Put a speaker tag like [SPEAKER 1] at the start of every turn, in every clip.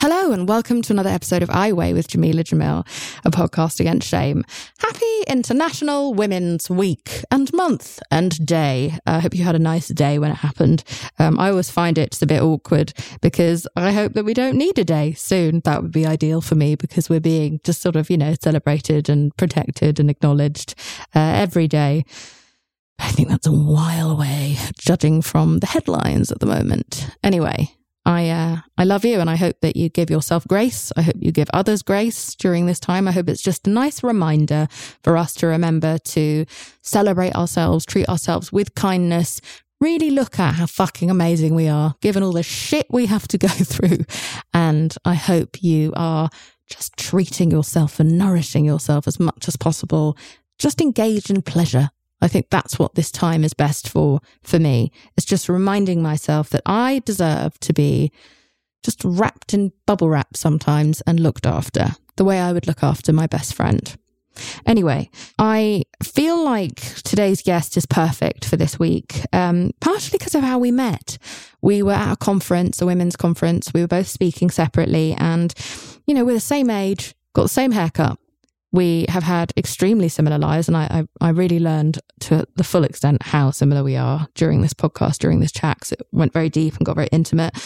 [SPEAKER 1] Hello, and welcome to another episode of I Weigh with Jamila Jamil, a podcast against shame. Happy International Women's Week and month and day. I hope you had a nice day when it happened. Um, I always find it a bit awkward because I hope that we don't need a day soon. That would be ideal for me because we're being just sort of, you know, celebrated and protected and acknowledged uh, every day. I think that's a while away, judging from the headlines at the moment. Anyway, I uh, I love you, and I hope that you give yourself grace. I hope you give others grace during this time. I hope it's just a nice reminder for us to remember to celebrate ourselves, treat ourselves with kindness. Really look at how fucking amazing we are, given all the shit we have to go through. And I hope you are just treating yourself and nourishing yourself as much as possible. Just engage in pleasure I think that's what this time is best for for me. It's just reminding myself that I deserve to be just wrapped in bubble wrap sometimes and looked after the way I would look after my best friend. Anyway, I feel like today's guest is perfect for this week, um, partially because of how we met. We were at a conference, a women's conference. We were both speaking separately, and, you know, we're the same age, got the same haircut, we have had extremely similar lives. And I, I, I, really learned to the full extent how similar we are during this podcast, during this chat, because it went very deep and got very intimate.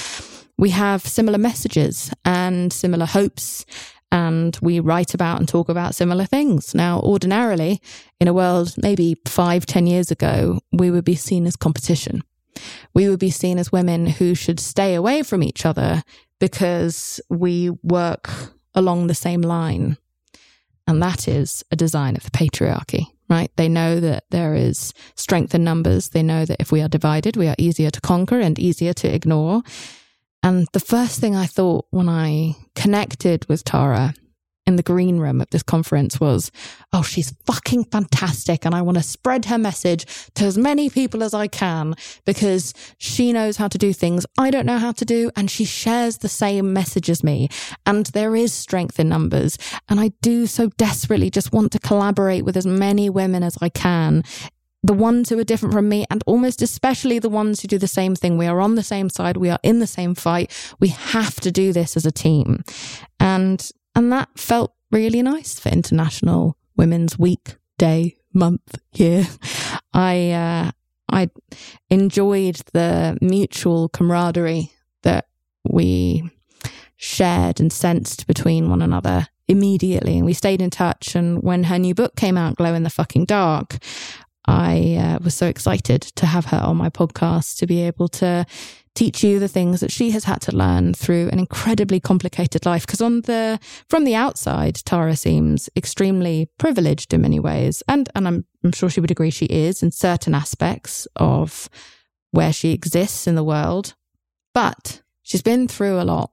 [SPEAKER 1] We have similar messages and similar hopes, and we write about and talk about similar things. Now, ordinarily, in a world maybe five, ten years ago, we would be seen as competition. We would be seen as women who should stay away from each other because we work along the same line and that is a design of the patriarchy, right? They know that there is strength in numbers. They know that if we are divided, we are easier to conquer and easier to ignore. And the first thing I thought when I connected with Tara in the green room at this conference was, oh, she's fucking fantastic. And I want to spread her message to as many people as I can because she knows how to do things I don't know how to do. And she shares the same message as me. And there is strength in numbers. And I do so desperately just want to collaborate with as many women as I can the ones who are different from me and almost especially the ones who do the same thing. We are on the same side. We are in the same fight. We have to do this as a team. And and that felt really nice for International Women's Week, Day, Month, Year. I, uh, I enjoyed the mutual camaraderie that we shared and sensed between one another immediately. And we stayed in touch. And when her new book came out, Glow in the Fucking Dark, I uh, was so excited to have her on my podcast to be able to teach you the things that she has had to learn through an incredibly complicated life. Because on the from the outside, Tara seems extremely privileged in many ways, and and I'm I'm sure she would agree she is in certain aspects of where she exists in the world. But she's been through a lot.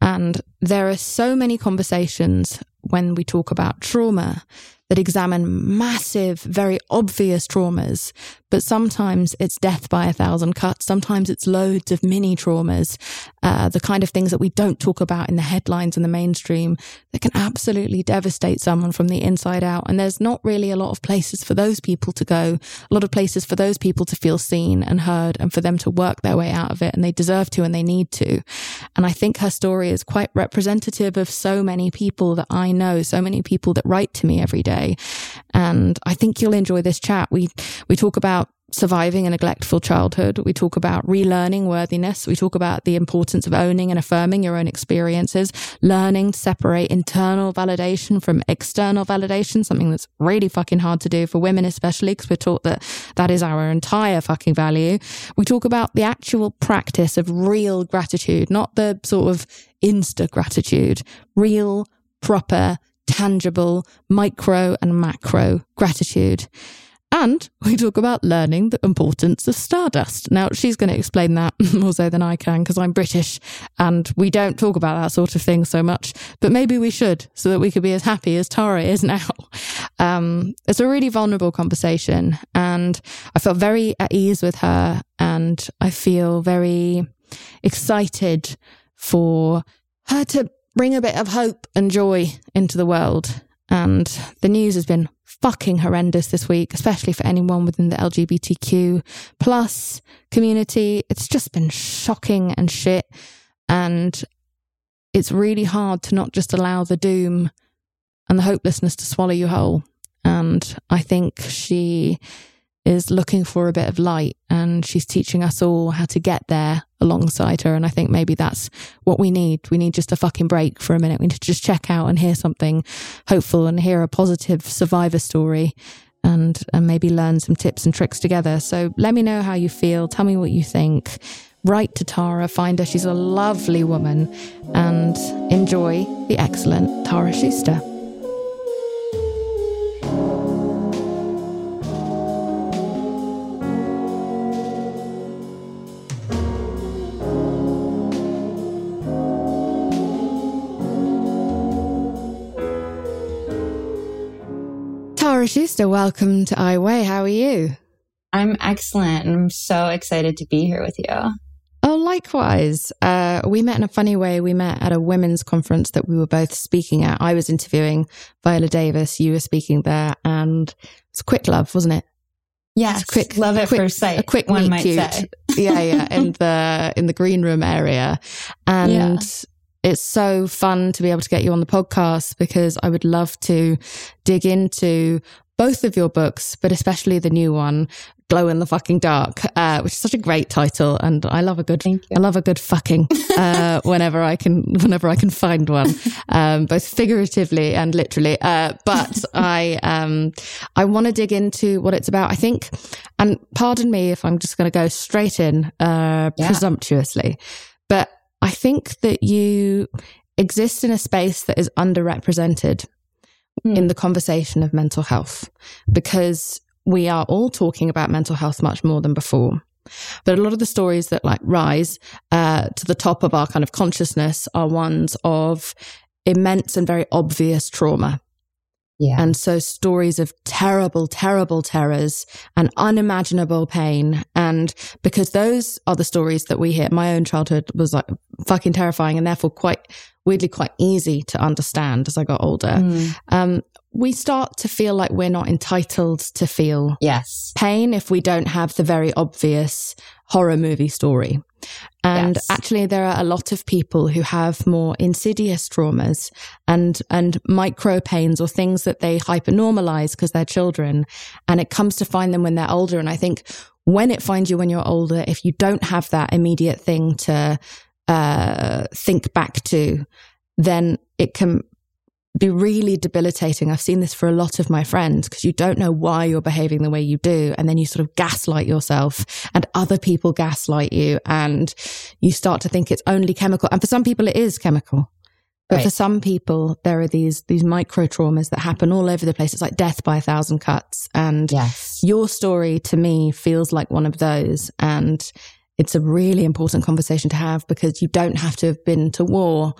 [SPEAKER 1] And there are so many conversations when we talk about trauma that examine massive, very obvious traumas, but sometimes it's death by a thousand cuts. Sometimes it's loads of mini traumas, uh, the kind of things that we don't talk about in the headlines and the mainstream that can absolutely devastate someone from the inside out. And there's not really a lot of places for those people to go, a lot of places for those people to feel seen and heard and for them to work their way out of it. And they deserve to and they need to. And I think her story is quite representative of so many people that I know, so many people that write to me every day. And I think you'll enjoy this chat. We, we talk about surviving a neglectful childhood. We talk about relearning worthiness. We talk about the importance of owning and affirming your own experiences, learning to separate internal validation from external validation, something that's really fucking hard to do for women, especially because we're taught that that is our entire fucking value. We talk about the actual practice of real gratitude, not the sort of insta gratitude, real, proper, tangible, micro and macro gratitude. And we talk about learning the importance of stardust. Now, she's going to explain that more so than I can because I'm British and we don't talk about that sort of thing so much. But maybe we should so that we could be as happy as Tara is now. Um, it's a really vulnerable conversation and I felt very at ease with her and I feel very excited for her to bring a bit of hope and joy into the world. And the news has been fucking horrendous this week, especially for anyone within the LGBTQ plus community. It's just been shocking and shit. And it's really hard to not just allow the doom and the hopelessness to swallow you whole. And I think she is looking for a bit of light and she's teaching us all how to get there alongside her. And I think maybe that's what we need. We need just a fucking break for a minute. We need to just check out and hear something hopeful and hear a positive survivor story and, and maybe learn some tips and tricks together. So let me know how you feel. Tell me what you think. Write to Tara, find her. She's a lovely woman and enjoy the excellent Tara Schuster. Tara Schuster, welcome to I Weigh. How are you?
[SPEAKER 2] I'm excellent. I'm so excited to be here with you.
[SPEAKER 1] Oh, likewise. Uh, we met in a funny way. We met at a women's conference that we were both speaking at. I was interviewing Viola Davis. You were speaking there, and it's quick love, wasn't it?
[SPEAKER 2] Yes, quick love at
[SPEAKER 1] quick,
[SPEAKER 2] first sight.
[SPEAKER 1] A quick one might cute. say. yeah, yeah, in the in the green room area, and it's so fun to be able to get you on the podcast because I would love to dig into both of your books, but especially the new one, Glow in the Fucking Dark, uh, which is such a great title. And I love a good, I love a good fucking, uh, whenever I can, whenever I can find one, um, both figuratively and literally. Uh, but I, um, I want to dig into what it's about. I think, and pardon me if I'm just going to go straight in, uh, yeah. presumptuously, but I think that you exist in a space that is underrepresented mm. in the conversation of mental health because we are all talking about mental health much more than before. But a lot of the stories that like rise uh, to the top of our kind of consciousness are ones of immense and very obvious trauma. Yeah. And so stories of terrible, terrible terrors and unimaginable pain. And because those are the stories that we hear, my own childhood was like fucking terrifying and therefore quite weirdly quite easy to understand as I got older. Mm. Um, we start to feel like we're not entitled to feel
[SPEAKER 2] yes.
[SPEAKER 1] pain if we don't have the very obvious horror movie story. And yes. actually, there are a lot of people who have more insidious traumas and, and micro pains or things that they hypernormalize because they're children. And it comes to find them when they're older. And I think when it finds you when you're older, if you don't have that immediate thing to uh, think back to, then it can be really debilitating. I've seen this for a lot of my friends because you don't know why you're behaving the way you do. And then you sort of gaslight yourself and other people gaslight you and you start to think it's only chemical. And for some people, it is chemical. But right. for some people, there are these, these micro traumas that happen all over the place. It's like death by a thousand cuts. And yes. your story to me feels like one of those. And it's a really important conversation to have because you don't have to have been to war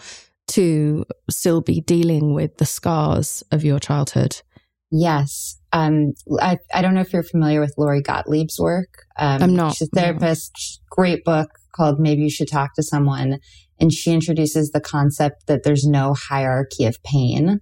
[SPEAKER 1] to still be dealing with the scars of your childhood.
[SPEAKER 2] Yes. Um, I, I don't know if you're familiar with Lori Gottlieb's work.
[SPEAKER 1] Um, I'm not.
[SPEAKER 2] She's a therapist. No. Great book called Maybe You Should Talk to Someone. And she introduces the concept that there's no hierarchy of pain.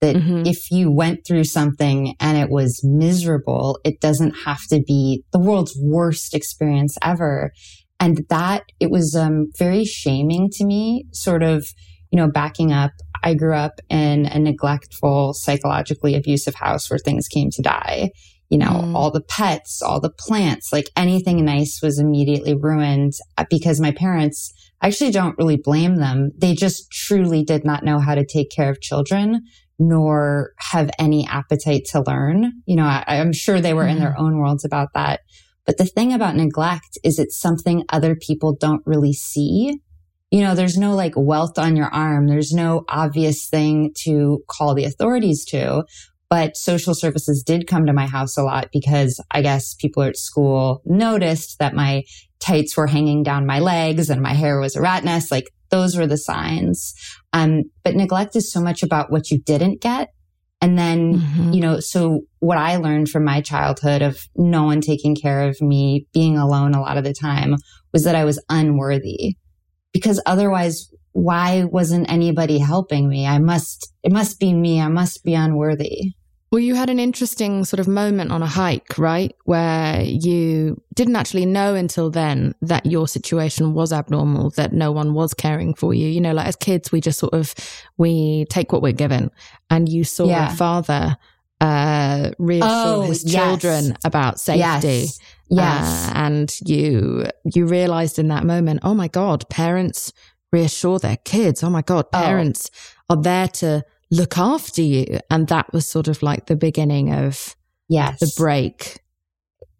[SPEAKER 2] That mm-hmm. if you went through something and it was miserable, it doesn't have to be the world's worst experience ever. And that it was um, very shaming to me, sort of you know, backing up, I grew up in a neglectful, psychologically abusive house where things came to die. you know, mm. all the pets, all the plants, like anything nice was immediately ruined uh, because my parents, I actually don't really blame them. They just truly did not know how to take care of children nor have any appetite to learn. You know, I, am sure they were mm. in their mm-hmm. own worlds about that. But the thing about neglect is it's something other people don't really see. You know, there's no like wealth on your arm. There's no obvious thing to call the authorities to. But social services did come to my house a lot because I guess people at school noticed that my tights were hanging down my legs and my hair was a rat nest. Like those were the signs. Um, but neglect is so much about what you didn't get. And then, mm-hmm. you know, so what I learned from my childhood of no one taking care of me, being alone a lot of the time was that I was unworthy because otherwise why wasn't anybody helping me? I must, it must be me. I must be unworthy.
[SPEAKER 1] Well, you had an interesting sort of moment on a hike, right? Where you didn't actually know until then that your situation was abnormal, that no one was caring for you. You know, like as kids, we just sort of, we take what we're given. And you saw yeah. a father, uh, reassure oh, his children yes. about safety.
[SPEAKER 2] Yes. Yes.
[SPEAKER 1] Uh, and you, you realized in that moment, oh my God, parents reassure their kids. Oh my God, oh. parents oh. are there to, look after you. And that was sort of like the beginning of
[SPEAKER 2] yes.
[SPEAKER 1] the break.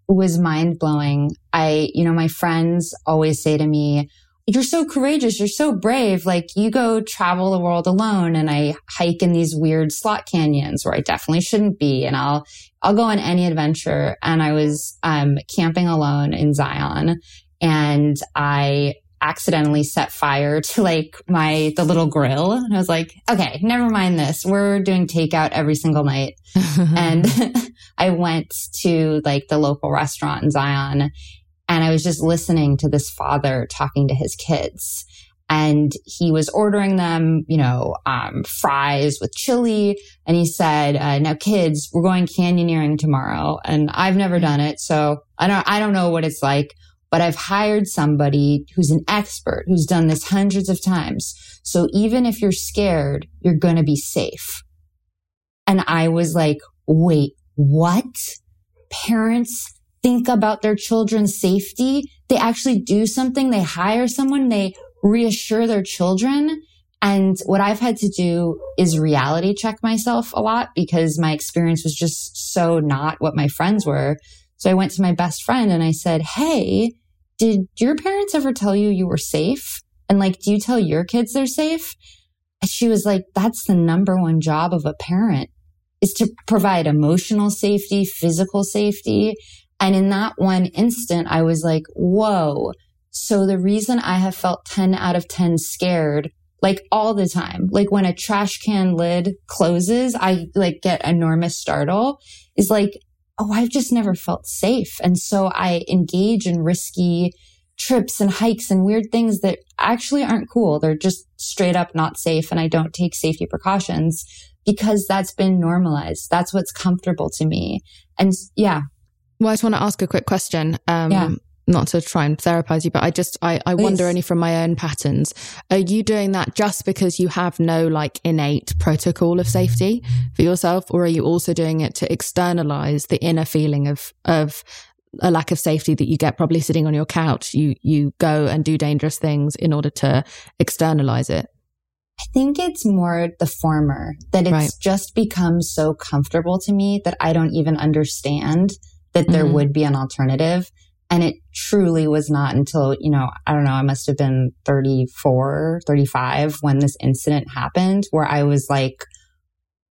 [SPEAKER 2] It was mind blowing. I, you know, my friends always say to me, you're so courageous. You're so brave. Like you go travel the world alone and I hike in these weird slot canyons where I definitely shouldn't be. And I'll, I'll go on any adventure. And I was, um, camping alone in Zion and I accidentally set fire to like my, the little grill. And I was like, okay, never mind this. We're doing takeout every single night. and I went to like the local restaurant in Zion and I was just listening to this father talking to his kids. And he was ordering them, you know, um, fries with chili. And he said, uh, now kids, we're going canyoneering tomorrow. And I've never done it. So I don't, I don't know what it's like but I've hired somebody who's an expert who's done this hundreds of times. So even if you're scared, you're going to be safe. And I was like, wait, what? Parents think about their children's safety. They actually do something. They hire someone. They reassure their children. And what I've had to do is reality check myself a lot because my experience was just so not what my friends were. So I went to my best friend and I said, Hey, did your parents ever tell you you were safe? And like, do you tell your kids they're safe? And she was like, that's the number one job of a parent is to provide emotional safety, physical safety. And in that one instant, I was like, whoa. So the reason I have felt 10 out of 10 scared, like all the time, like when a trash can lid closes, I like get enormous startle is like oh, I've just never felt safe. And so I engage in risky trips and hikes and weird things that actually aren't cool. They're just straight up not safe. And I don't take safety precautions because that's been normalized. That's what's comfortable to me. And yeah.
[SPEAKER 1] Well, I just want to ask a quick question. Um, yeah not to try and therapize you, but I just, I, I wonder only from my own patterns. Are you doing that just because you have no like innate protocol of safety for yourself? Or are you also doing it to externalize the inner feeling of, of a lack of safety that you get probably sitting on your couch? You, you go and do dangerous things in order to externalize it.
[SPEAKER 2] I think it's more the former that it's right. just become so comfortable to me that I don't even understand that there mm-hmm. would be an alternative. And it truly was not until, you know, I don't know, I must have been 34, 35 when this incident happened where I was like,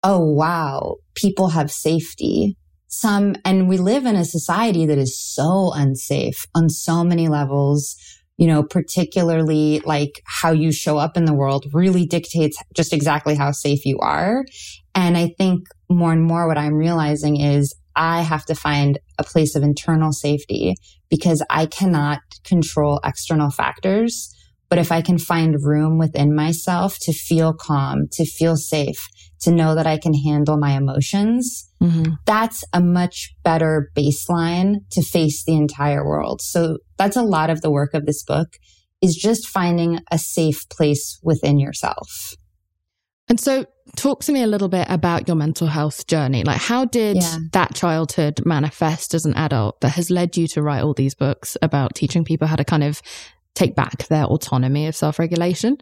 [SPEAKER 2] oh, wow, people have safety. Some, and we live in a society that is so unsafe on so many levels. You know, particularly like how you show up in the world really dictates just exactly how safe you are. And I think more and more what I'm realizing is I have to find a place of internal safety because I cannot control external factors. But if I can find room within myself to feel calm, to feel safe, to know that I can handle my emotions, mm-hmm. that's a much better baseline to face the entire world. So that's a lot of the work of this book is just finding a safe place within yourself.
[SPEAKER 1] And so, talk to me a little bit about your mental health journey. Like, how did yeah. that childhood manifest as an adult that has led you to write all these books about teaching people how to kind of take back their autonomy of self regulation?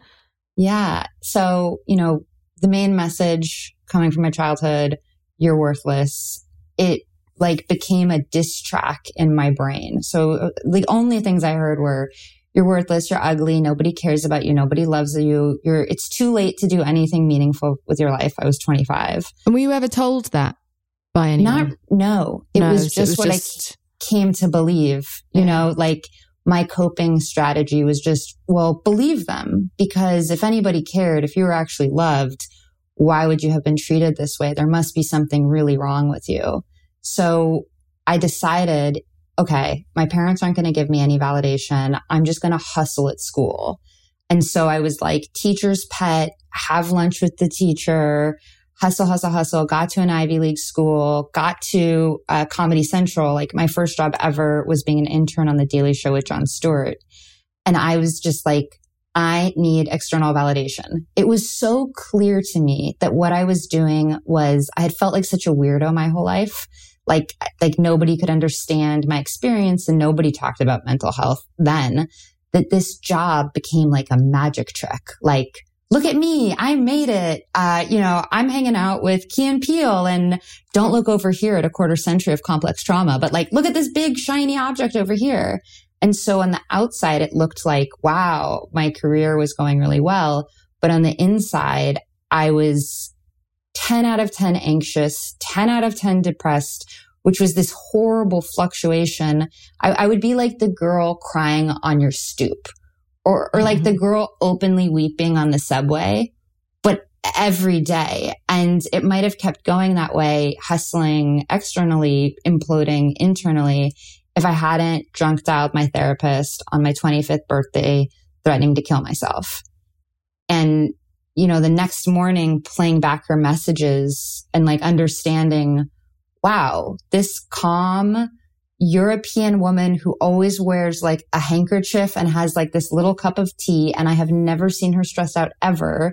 [SPEAKER 2] Yeah. So, you know, the main message coming from my childhood, you're worthless, it like became a diss track in my brain. So uh, the only things I heard were, you're worthless, you're ugly, nobody cares about you, nobody loves you, you're, it's too late to do anything meaningful with your life. I was 25.
[SPEAKER 1] And were you ever told that by anyone?
[SPEAKER 2] Not, no. It no, was just it was what just... I came to believe, you yeah. know, like my coping strategy was just, well, believe them because if anybody cared, if you were actually loved, why would you have been treated this way? There must be something really wrong with you. So I decided, okay, my parents aren't going to give me any validation. I'm just going to hustle at school. And so I was like teacher's pet, have lunch with the teacher, hustle, hustle, hustle, got to an Ivy League school, got to uh, Comedy Central. Like my first job ever was being an intern on the Daily Show with Jon Stewart. And I was just like, I need external validation. It was so clear to me that what I was doing was I had felt like such a weirdo my whole life. Like, like nobody could understand my experience and nobody talked about mental health then that this job became like a magic trick. Like, look at me. I made it. Uh, you know, I'm hanging out with Key and Peele and don't look over here at a quarter century of complex trauma, but like, look at this big shiny object over here. And so on the outside, it looked like, wow, my career was going really well. But on the inside, I was 10 out of 10 anxious, 10 out of 10 depressed, which was this horrible fluctuation. I, I would be like the girl crying on your stoop or, or like mm-hmm. the girl openly weeping on the subway, but every day. And it might have kept going that way, hustling externally, imploding internally if I hadn't drunk dialed my therapist on my 25th birthday, threatening to kill myself. And, you know, the next morning playing back her messages and like understanding, wow, this calm European woman who always wears like a handkerchief and has like this little cup of tea. And I have never seen her stressed out ever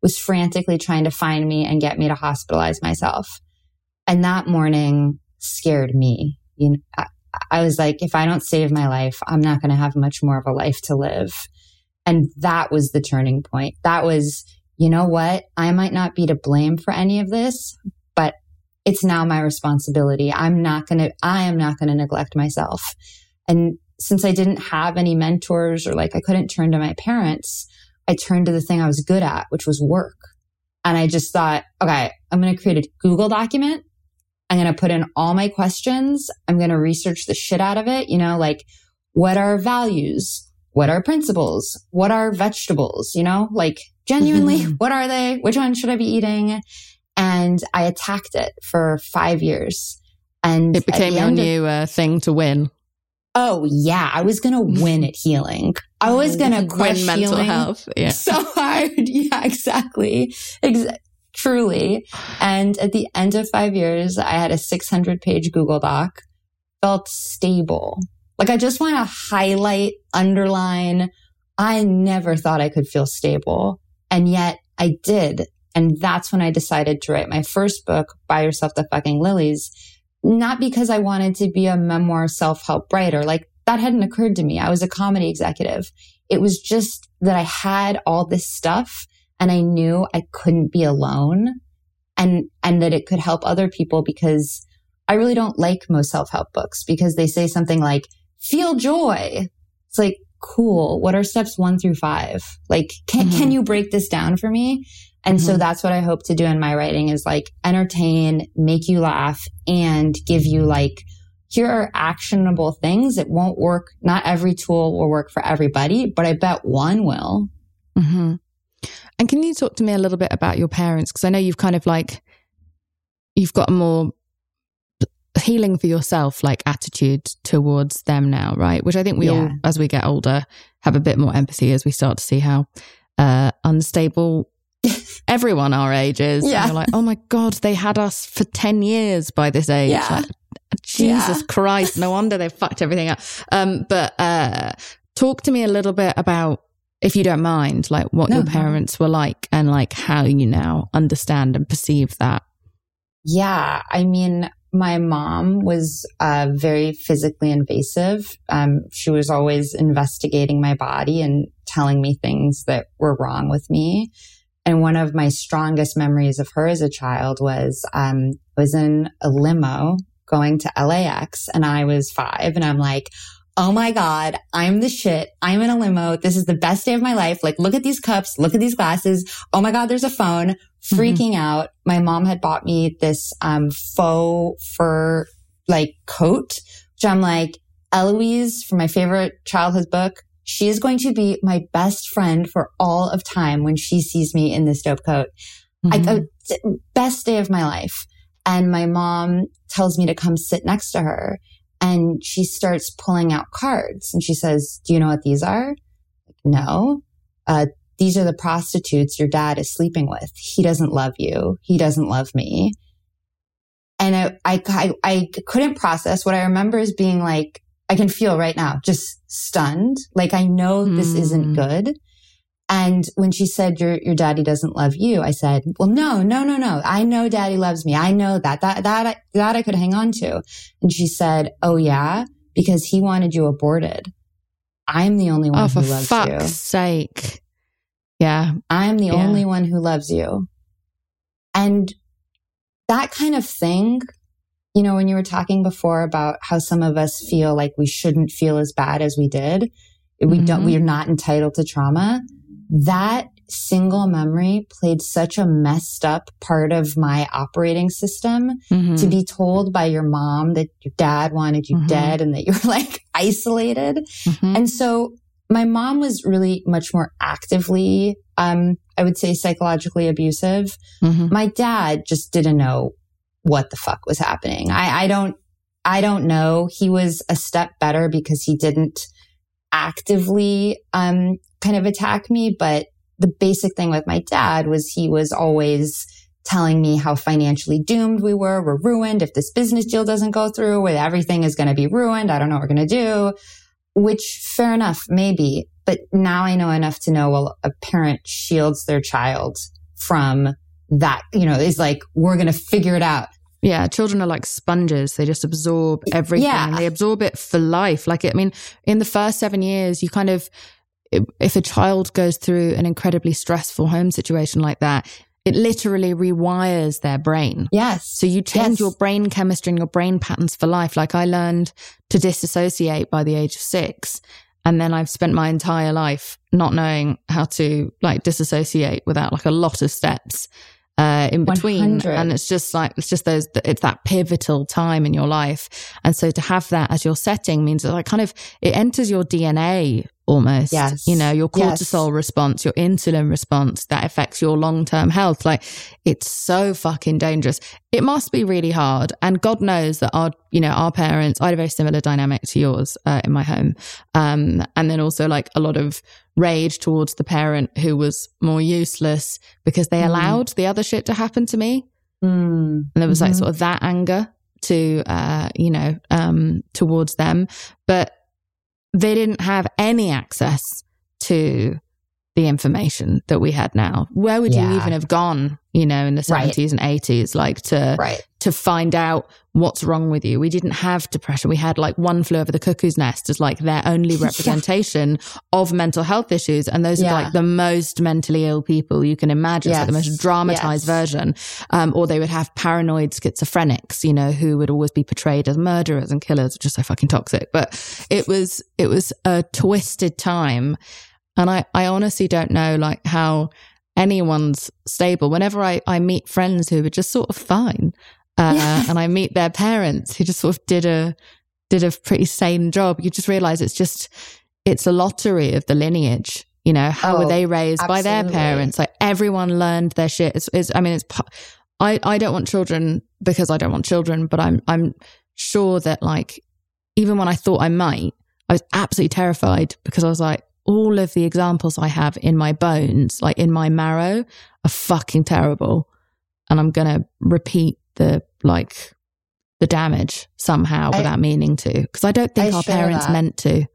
[SPEAKER 2] was frantically trying to find me and get me to hospitalize myself. And that morning scared me. You know, I was like, if I don't save my life, I'm not going to have much more of a life to live. And that was the turning point. That was, you know what? I might not be to blame for any of this, but it's now my responsibility. I'm not going to, I am not going to neglect myself. And since I didn't have any mentors or like I couldn't turn to my parents, I turned to the thing I was good at, which was work. And I just thought, okay, I'm going to create a Google document I'm going to put in all my questions. I'm going to research the shit out of it. You know, like what are values? What are principles? What are vegetables? You know, like genuinely, mm-hmm. what are they? Which one should I be eating? And I attacked it for five years. And
[SPEAKER 1] it became your new uh, thing to win.
[SPEAKER 2] Oh yeah, I was gonna win at healing. I was gonna crush mental health. Yeah. so hard. Yeah, exactly. Ex- truly. And at the end of five years, I had a 600 page Google Doc, felt stable. Like I just want to highlight, underline. I never thought I could feel stable. And yet I did. And that's when I decided to write my first book, Buy Yourself the Fucking Lilies. Not because I wanted to be a memoir self help writer. Like that hadn't occurred to me. I was a comedy executive. It was just that I had all this stuff and I knew I couldn't be alone and, and that it could help other people because I really don't like most self-help books because they say something like, feel joy. It's like, cool. What are steps one through five? Like, can, mm-hmm. can you break this down for me? And mm-hmm. so that's what I hope to do in my writing is like entertain, make you laugh and give you like, here are actionable things. It won't work. Not every tool will work for everybody, but I bet one will.
[SPEAKER 1] Mm-hmm. And can you talk to me a little bit about your parents? Because I know you've kind of like, you've got a more healing for yourself like attitude towards them now, right? Which I think we yeah. all, as we get older, have a bit more empathy as we start to see how uh, unstable everyone our age is. Yeah. you're like, oh my God, they had us for 10 years by this age. Yeah. Like, Jesus yeah. Christ, no wonder they fucked everything up. Um, but uh, talk to me a little bit about if you don't mind, like what no, your parents were like and like how you now understand and perceive that.
[SPEAKER 2] Yeah. I mean, my mom was uh, very physically invasive. Um, she was always investigating my body and telling me things that were wrong with me. And one of my strongest memories of her as a child was um, was in a limo going to LAX, and I was five, and I'm like, oh my God, I'm the shit. I'm in a limo. This is the best day of my life. Like, look at these cups. Look at these glasses. Oh my God, there's a phone. Mm-hmm. Freaking mm-hmm. out. My mom had bought me this, um, faux fur, like coat, which I'm like, Eloise from my favorite childhood book. She is going to be my best friend for all of time when she sees me in this dope coat. Mm-hmm. I, best day of my life. And my mom tells me to come sit next to her and she starts pulling out cards and she says, Do you know what these are? No. Uh, these are the prostitutes your dad is sleeping with. He doesn't love you. He doesn't love me. And I, I, I, I couldn't process what I remember is being like, I can feel right now, just stunned. Like I know mm. this isn't hmm. good. And when she said, your, your daddy doesn't love you, I said, well, no, no, no, no. I know daddy loves me. I know that, that, that, that I could hang on to. And she said, oh yeah, because he wanted you aborted. I'm the only one oh, who loves
[SPEAKER 1] you. For fuck's sake. Yeah.
[SPEAKER 2] I'm the yeah. only one who loves you. And that kind of thing, you know, when you were talking before about how some of us feel like we shouldn't feel as bad as we did, we mm-hmm. don't, we are not entitled to trauma that single memory played such a messed up part of my operating system mm-hmm. to be told by your mom that your dad wanted you mm-hmm. dead and that you're like isolated. Mm-hmm. And so my mom was really much more actively, um, I would say psychologically abusive. Mm-hmm. My dad just didn't know what the fuck was happening. I, I don't, I don't know. He was a step better because he didn't actively um, kind of attack me. But the basic thing with my dad was he was always telling me how financially doomed we were. We're ruined. If this business deal doesn't go through, everything is going to be ruined. I don't know what we're going to do, which fair enough, maybe. But now I know enough to know, well, a parent shields their child from that, you know, is like, we're going to figure it out.
[SPEAKER 1] Yeah, children are like sponges. They just absorb everything yeah. they absorb it for life. Like, I mean, in the first seven years, you kind of, if a child goes through an incredibly stressful home situation like that, it literally rewires their brain.
[SPEAKER 2] Yes.
[SPEAKER 1] So you change yes. your brain chemistry and your brain patterns for life. Like I learned to disassociate by the age of six. And then I've spent my entire life not knowing how to like disassociate without like a lot of steps uh, in between. 100. And it's just like, it's just those, it's that pivotal time in your life. And so to have that as your setting means that like kind of, it enters your DNA almost. Yes. You know, your cortisol yes. response, your insulin response that affects your long term health. Like it's so fucking dangerous. It must be really hard. And God knows that our, you know, our parents, I had a very similar dynamic to yours uh, in my home. Um, and then also like a lot of rage towards the parent who was more useless because they mm. allowed the other shit to happen to me. Mm. And there was like mm-hmm. sort of that anger to, uh, you know, um, towards them. But they didn't have any access to the information that we had now. Where would yeah. you even have gone, you know, in the 70s right. and 80s, like to right. to find out what's wrong with you? We didn't have depression. We had like one flew over the cuckoo's nest as like their only representation yeah. of mental health issues. And those yeah. are like the most mentally ill people you can imagine. Yes. Like the most dramatized yes. version. Um, or they would have paranoid schizophrenics, you know, who would always be portrayed as murderers and killers, which is so fucking toxic. But it was, it was a twisted time. And I, I honestly don't know like how anyone's stable. Whenever I, I meet friends who are just sort of fine, uh, yeah. and I meet their parents who just sort of did a, did a pretty sane job, you just realize it's just, it's a lottery of the lineage. You know, how oh, were they raised absolutely. by their parents? Like everyone learned their shit. It's, it's I mean, it's, I, I don't want children because I don't want children, but I'm, I'm sure that like, even when I thought I might, I was absolutely terrified because I was like, all of the examples I have in my bones, like in my marrow, are fucking terrible. And I'm going to repeat the, like, the damage somehow I, without meaning to. Cause I don't think I our parents that. meant to.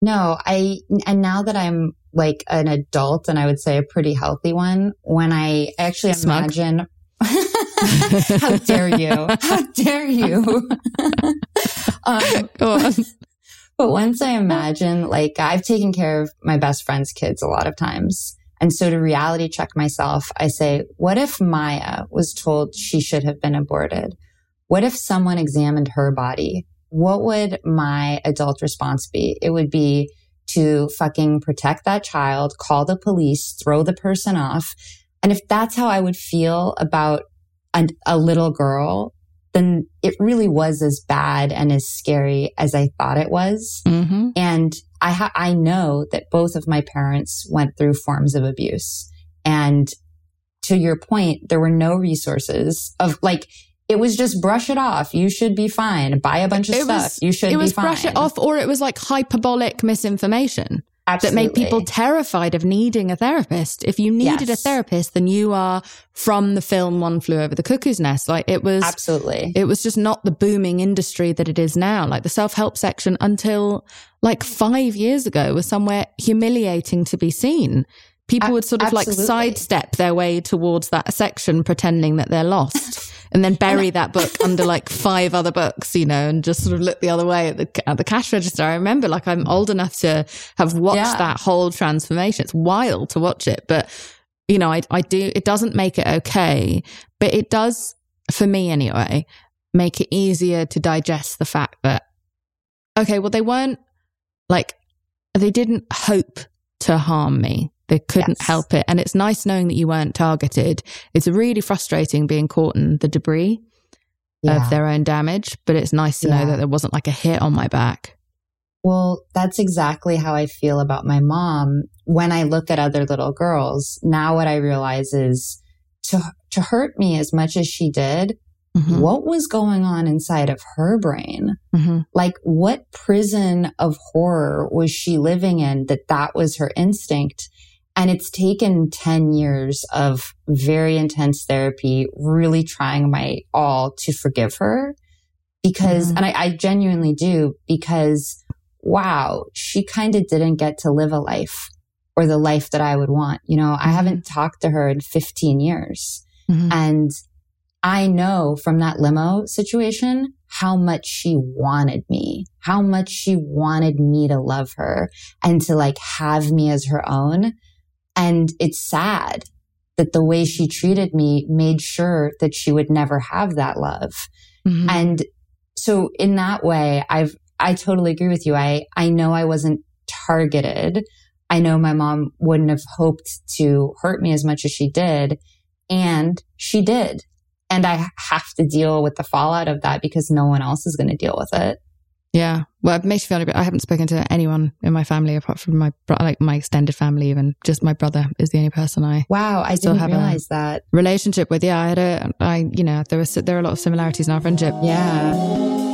[SPEAKER 2] No, I, and now that I'm like an adult and I would say a pretty healthy one when I actually Smug. imagine How dare you? How dare you? um. But once I imagine, like, I've taken care of my best friend's kids a lot of times. And so to reality check myself, I say, what if Maya was told she should have been aborted? What if someone examined her body? What would my adult response be? It would be to fucking protect that child, call the police, throw the person off. And if that's how I would feel about a, a little girl, then it really was as bad and as scary as I thought it was. Mm-hmm. And I ha- I know that both of my parents went through forms of abuse. And to your point, there were no resources of like, it was just brush it off. You should be fine. Buy a bunch of it stuff. Was, you should
[SPEAKER 1] it was brush it off, or it was like hyperbolic misinformation.
[SPEAKER 2] Absolutely.
[SPEAKER 1] that made people terrified of needing a therapist. If you needed yes. a therapist, then you are from the film One Flew Over the Cuckoo's Nest. Like it was
[SPEAKER 2] absolutely,
[SPEAKER 1] it was just not the booming industry that it is now. Like the self help section until like five years ago was somewhere humiliating to be seen. People would sort of absolutely. like sidestep their way towards that section, pretending that they're lost. and then bury that book under like five other books, you know, and just sort of look the other way at the, at the cash register. I remember like I'm old enough to have watched yeah. that whole transformation. It's wild to watch it, but you know, I, I do, it doesn't make it okay, but it does, for me anyway, make it easier to digest the fact that, okay, well, they weren't like, they didn't hope to harm me. They couldn't yes. help it. And it's nice knowing that you weren't targeted. It's really frustrating being caught in the debris yeah. of their own damage, but it's nice to yeah. know that there wasn't like a hit on my back.
[SPEAKER 2] Well, that's exactly how I feel about my mom. When I look at other little girls, now what I realize is to, to hurt me as much as she did, Mm-hmm. What was going on inside of her brain? Mm-hmm. Like, what prison of horror was she living in that that was her instinct? And it's taken 10 years of very intense therapy, really trying my all to forgive her because, mm-hmm. and I, I genuinely do because wow, she kind of didn't get to live a life or the life that I would want. You know, I haven't mm-hmm. talked to her in 15 years. Mm-hmm. And I know from that limo situation how much she wanted me, how much she wanted me to love her and to like have me as her own. And it's sad that the way she treated me made sure that she would never have that love. Mm-hmm. And so in that way, I've, I totally agree with you. I, I know I wasn't targeted. I know my mom wouldn't have hoped to hurt me as much as she did. And she did. And I have to deal with the fallout of that because no one else is going to deal with it.
[SPEAKER 1] Yeah. Well, it makes me feel a bit, I haven't spoken to anyone in my family apart from my, like my extended family, even just my brother is the only person I.
[SPEAKER 2] Wow. I still have realize that.
[SPEAKER 1] Relationship with. Yeah. I had a, I, you know, there was, there are a lot of similarities in our friendship.
[SPEAKER 2] Yeah.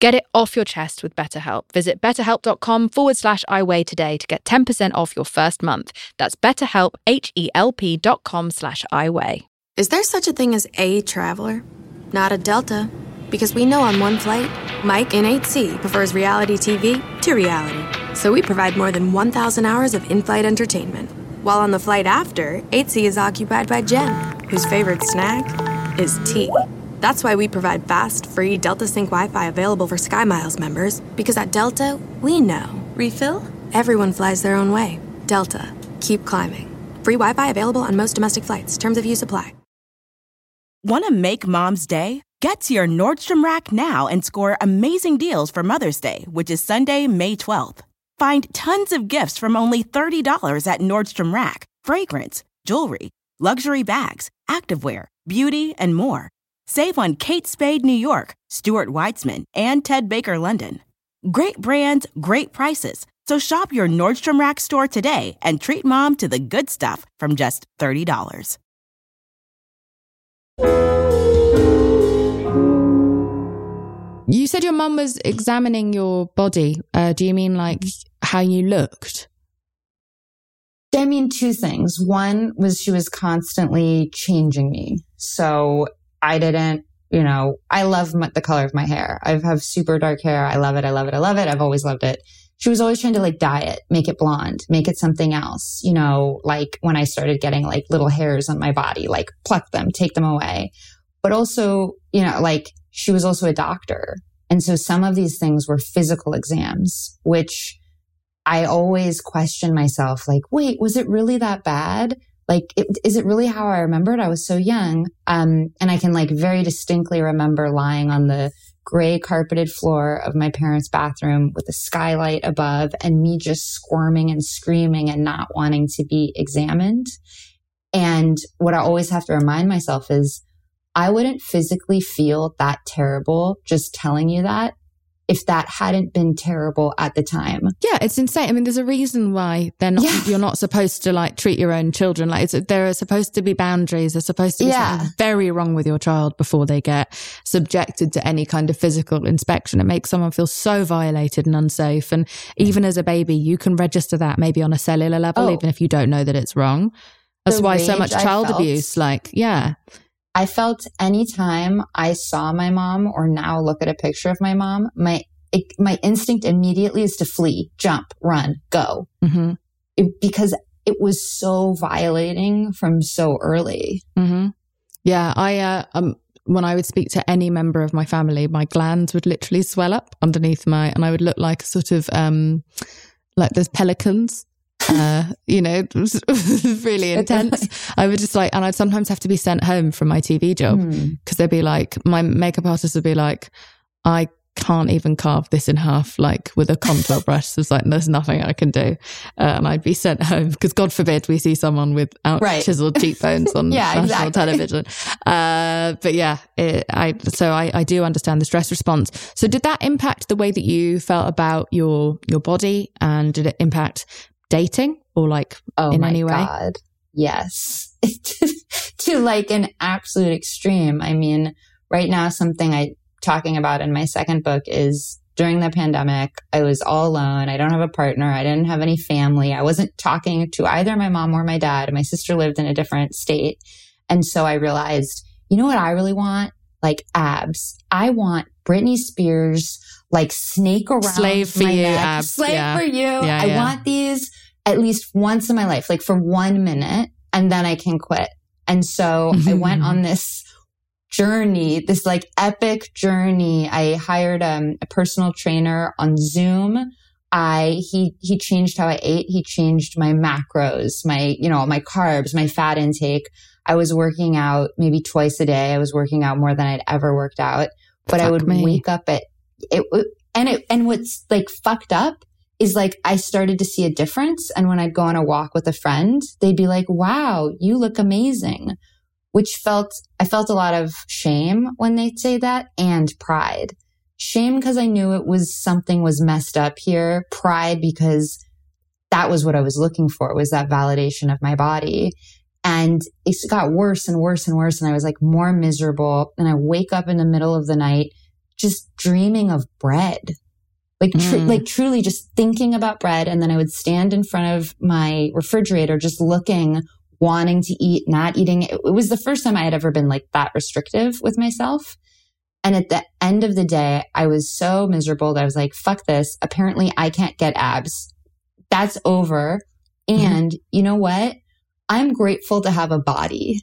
[SPEAKER 3] Get it off your chest with BetterHelp. Visit betterhelp.com forward slash iWeigh today to get 10% off your first month. That's betterhelp, H-E-L-P dot com slash iWeigh.
[SPEAKER 4] Is there such a thing as a traveler? Not a Delta. Because we know on one flight, Mike in 8C prefers reality TV to reality. So we provide more than 1,000 hours of in-flight entertainment. While on the flight after, 8C is occupied by Jen, whose favorite snack is tea. That's why we provide fast, free Delta Sync Wi Fi available for SkyMiles members, because at Delta, we know. Refill? Everyone flies their own way. Delta, keep climbing. Free Wi Fi available on most domestic flights. Terms of use apply.
[SPEAKER 5] Want to make mom's day? Get to your Nordstrom Rack now and score amazing deals for Mother's Day, which is Sunday, May 12th. Find tons of gifts from only $30 at Nordstrom Rack fragrance, jewelry, luxury bags, activewear, beauty, and more. Save on Kate Spade New York, Stuart Weitzman, and Ted Baker London. Great brands, great prices. So shop your Nordstrom Rack store today and treat mom to the good stuff from just $30.
[SPEAKER 1] You said your mum was examining your body. Uh, do you mean like how you looked?
[SPEAKER 2] I mean, two things. One was she was constantly changing me. So I didn't, you know, I love my, the color of my hair. I have super dark hair. I love it. I love it. I love it. I've always loved it. She was always trying to like dye it, make it blonde, make it something else. You know, like when I started getting like little hairs on my body, like pluck them, take them away. But also, you know, like she was also a doctor. And so some of these things were physical exams, which I always question myself, like, wait, was it really that bad? Like it, is it really how i remembered? I was so young um, and i can like very distinctly remember lying on the gray carpeted floor of my parents bathroom with a skylight above and me just squirming and screaming and not wanting to be examined. And what i always have to remind myself is i wouldn't physically feel that terrible just telling you that if that hadn't been terrible at the time.
[SPEAKER 1] Yeah, it's insane. I mean, there's a reason why they're not, yeah. you're not supposed to like treat your own children. Like there are supposed to be boundaries. There's supposed to be yeah. something very wrong with your child before they get subjected to any kind of physical inspection. It makes someone feel so violated and unsafe. And even as a baby, you can register that maybe on a cellular level, oh. even if you don't know that it's wrong. That's why so much child abuse, like, yeah.
[SPEAKER 2] I felt anytime I saw my mom or now look at a picture of my mom, my it, my instinct immediately is to flee, jump, run, go, mm-hmm. it, because it was so violating from so early.
[SPEAKER 1] Mm-hmm. Yeah, I uh, um, when I would speak to any member of my family, my glands would literally swell up underneath my, and I would look like a sort of um, like those pelicans uh, you know, it was, really intense. I would just like, and I'd sometimes have to be sent home from my TV job because hmm. mm. they'd be like, my makeup artist would be like, I can't even carve this in half, like with a contour brush. It's like, there's nothing I can do. Uh, and I'd be sent home because God forbid we see someone with out right. chiseled cheekbones on yeah, national exactly. television. Uh, but yeah, it, I, so I, I do understand the stress response. So did that impact the way that you felt about your, your body and did it impact dating or like oh in any way? God.
[SPEAKER 2] Yes. to like an absolute extreme. I mean, right now, something I talking about in my second book is during the pandemic, I was all alone. I don't have a partner. I didn't have any family. I wasn't talking to either my mom or my dad. My sister lived in a different state. And so I realized, you know what I really want? Like abs. I want Britney Spears, like snake around
[SPEAKER 1] slave for you, neck. abs.
[SPEAKER 2] slave yeah. for you. Yeah, I yeah. want these at least once in my life, like for one minute, and then I can quit. And so mm-hmm. I went on this journey, this like epic journey. I hired um, a personal trainer on Zoom. I, he, he changed how I ate. He changed my macros, my, you know, my carbs, my fat intake. I was working out maybe twice a day. I was working out more than I'd ever worked out, but Fuck I would me. wake up at it. And it, and what's like fucked up is like I started to see a difference. And when I'd go on a walk with a friend, they'd be like, wow, you look amazing, which felt, I felt a lot of shame when they'd say that and pride. Shame because I knew it was something was messed up here. Pride because that was what I was looking for was that validation of my body. And it got worse and worse and worse. And I was like more miserable. And I wake up in the middle of the night just dreaming of bread. Like, tr- mm. like truly just thinking about bread. And then I would stand in front of my refrigerator, just looking, wanting to eat, not eating. It, it was the first time I had ever been like that restrictive with myself. And at the end of the day, I was so miserable that I was like, fuck this. Apparently I can't get abs. That's over. Mm-hmm. And mm-hmm. you know what? I'm grateful to have a body.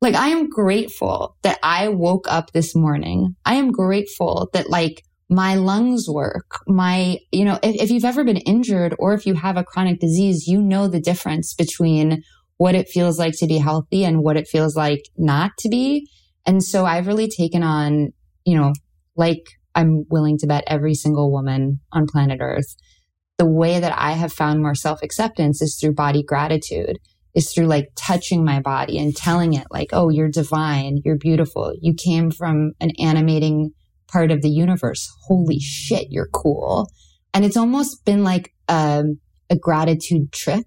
[SPEAKER 2] Like I am grateful that I woke up this morning. I am grateful that like my lungs work. My, you know, if, if you've ever been injured or if you have a chronic disease, you know the difference between what it feels like to be healthy and what it feels like not to be. And so I've really taken on you know, like I'm willing to bet every single woman on planet Earth, the way that I have found more self acceptance is through body gratitude, is through like touching my body and telling it, like, oh, you're divine, you're beautiful, you came from an animating part of the universe. Holy shit, you're cool. And it's almost been like a, a gratitude trick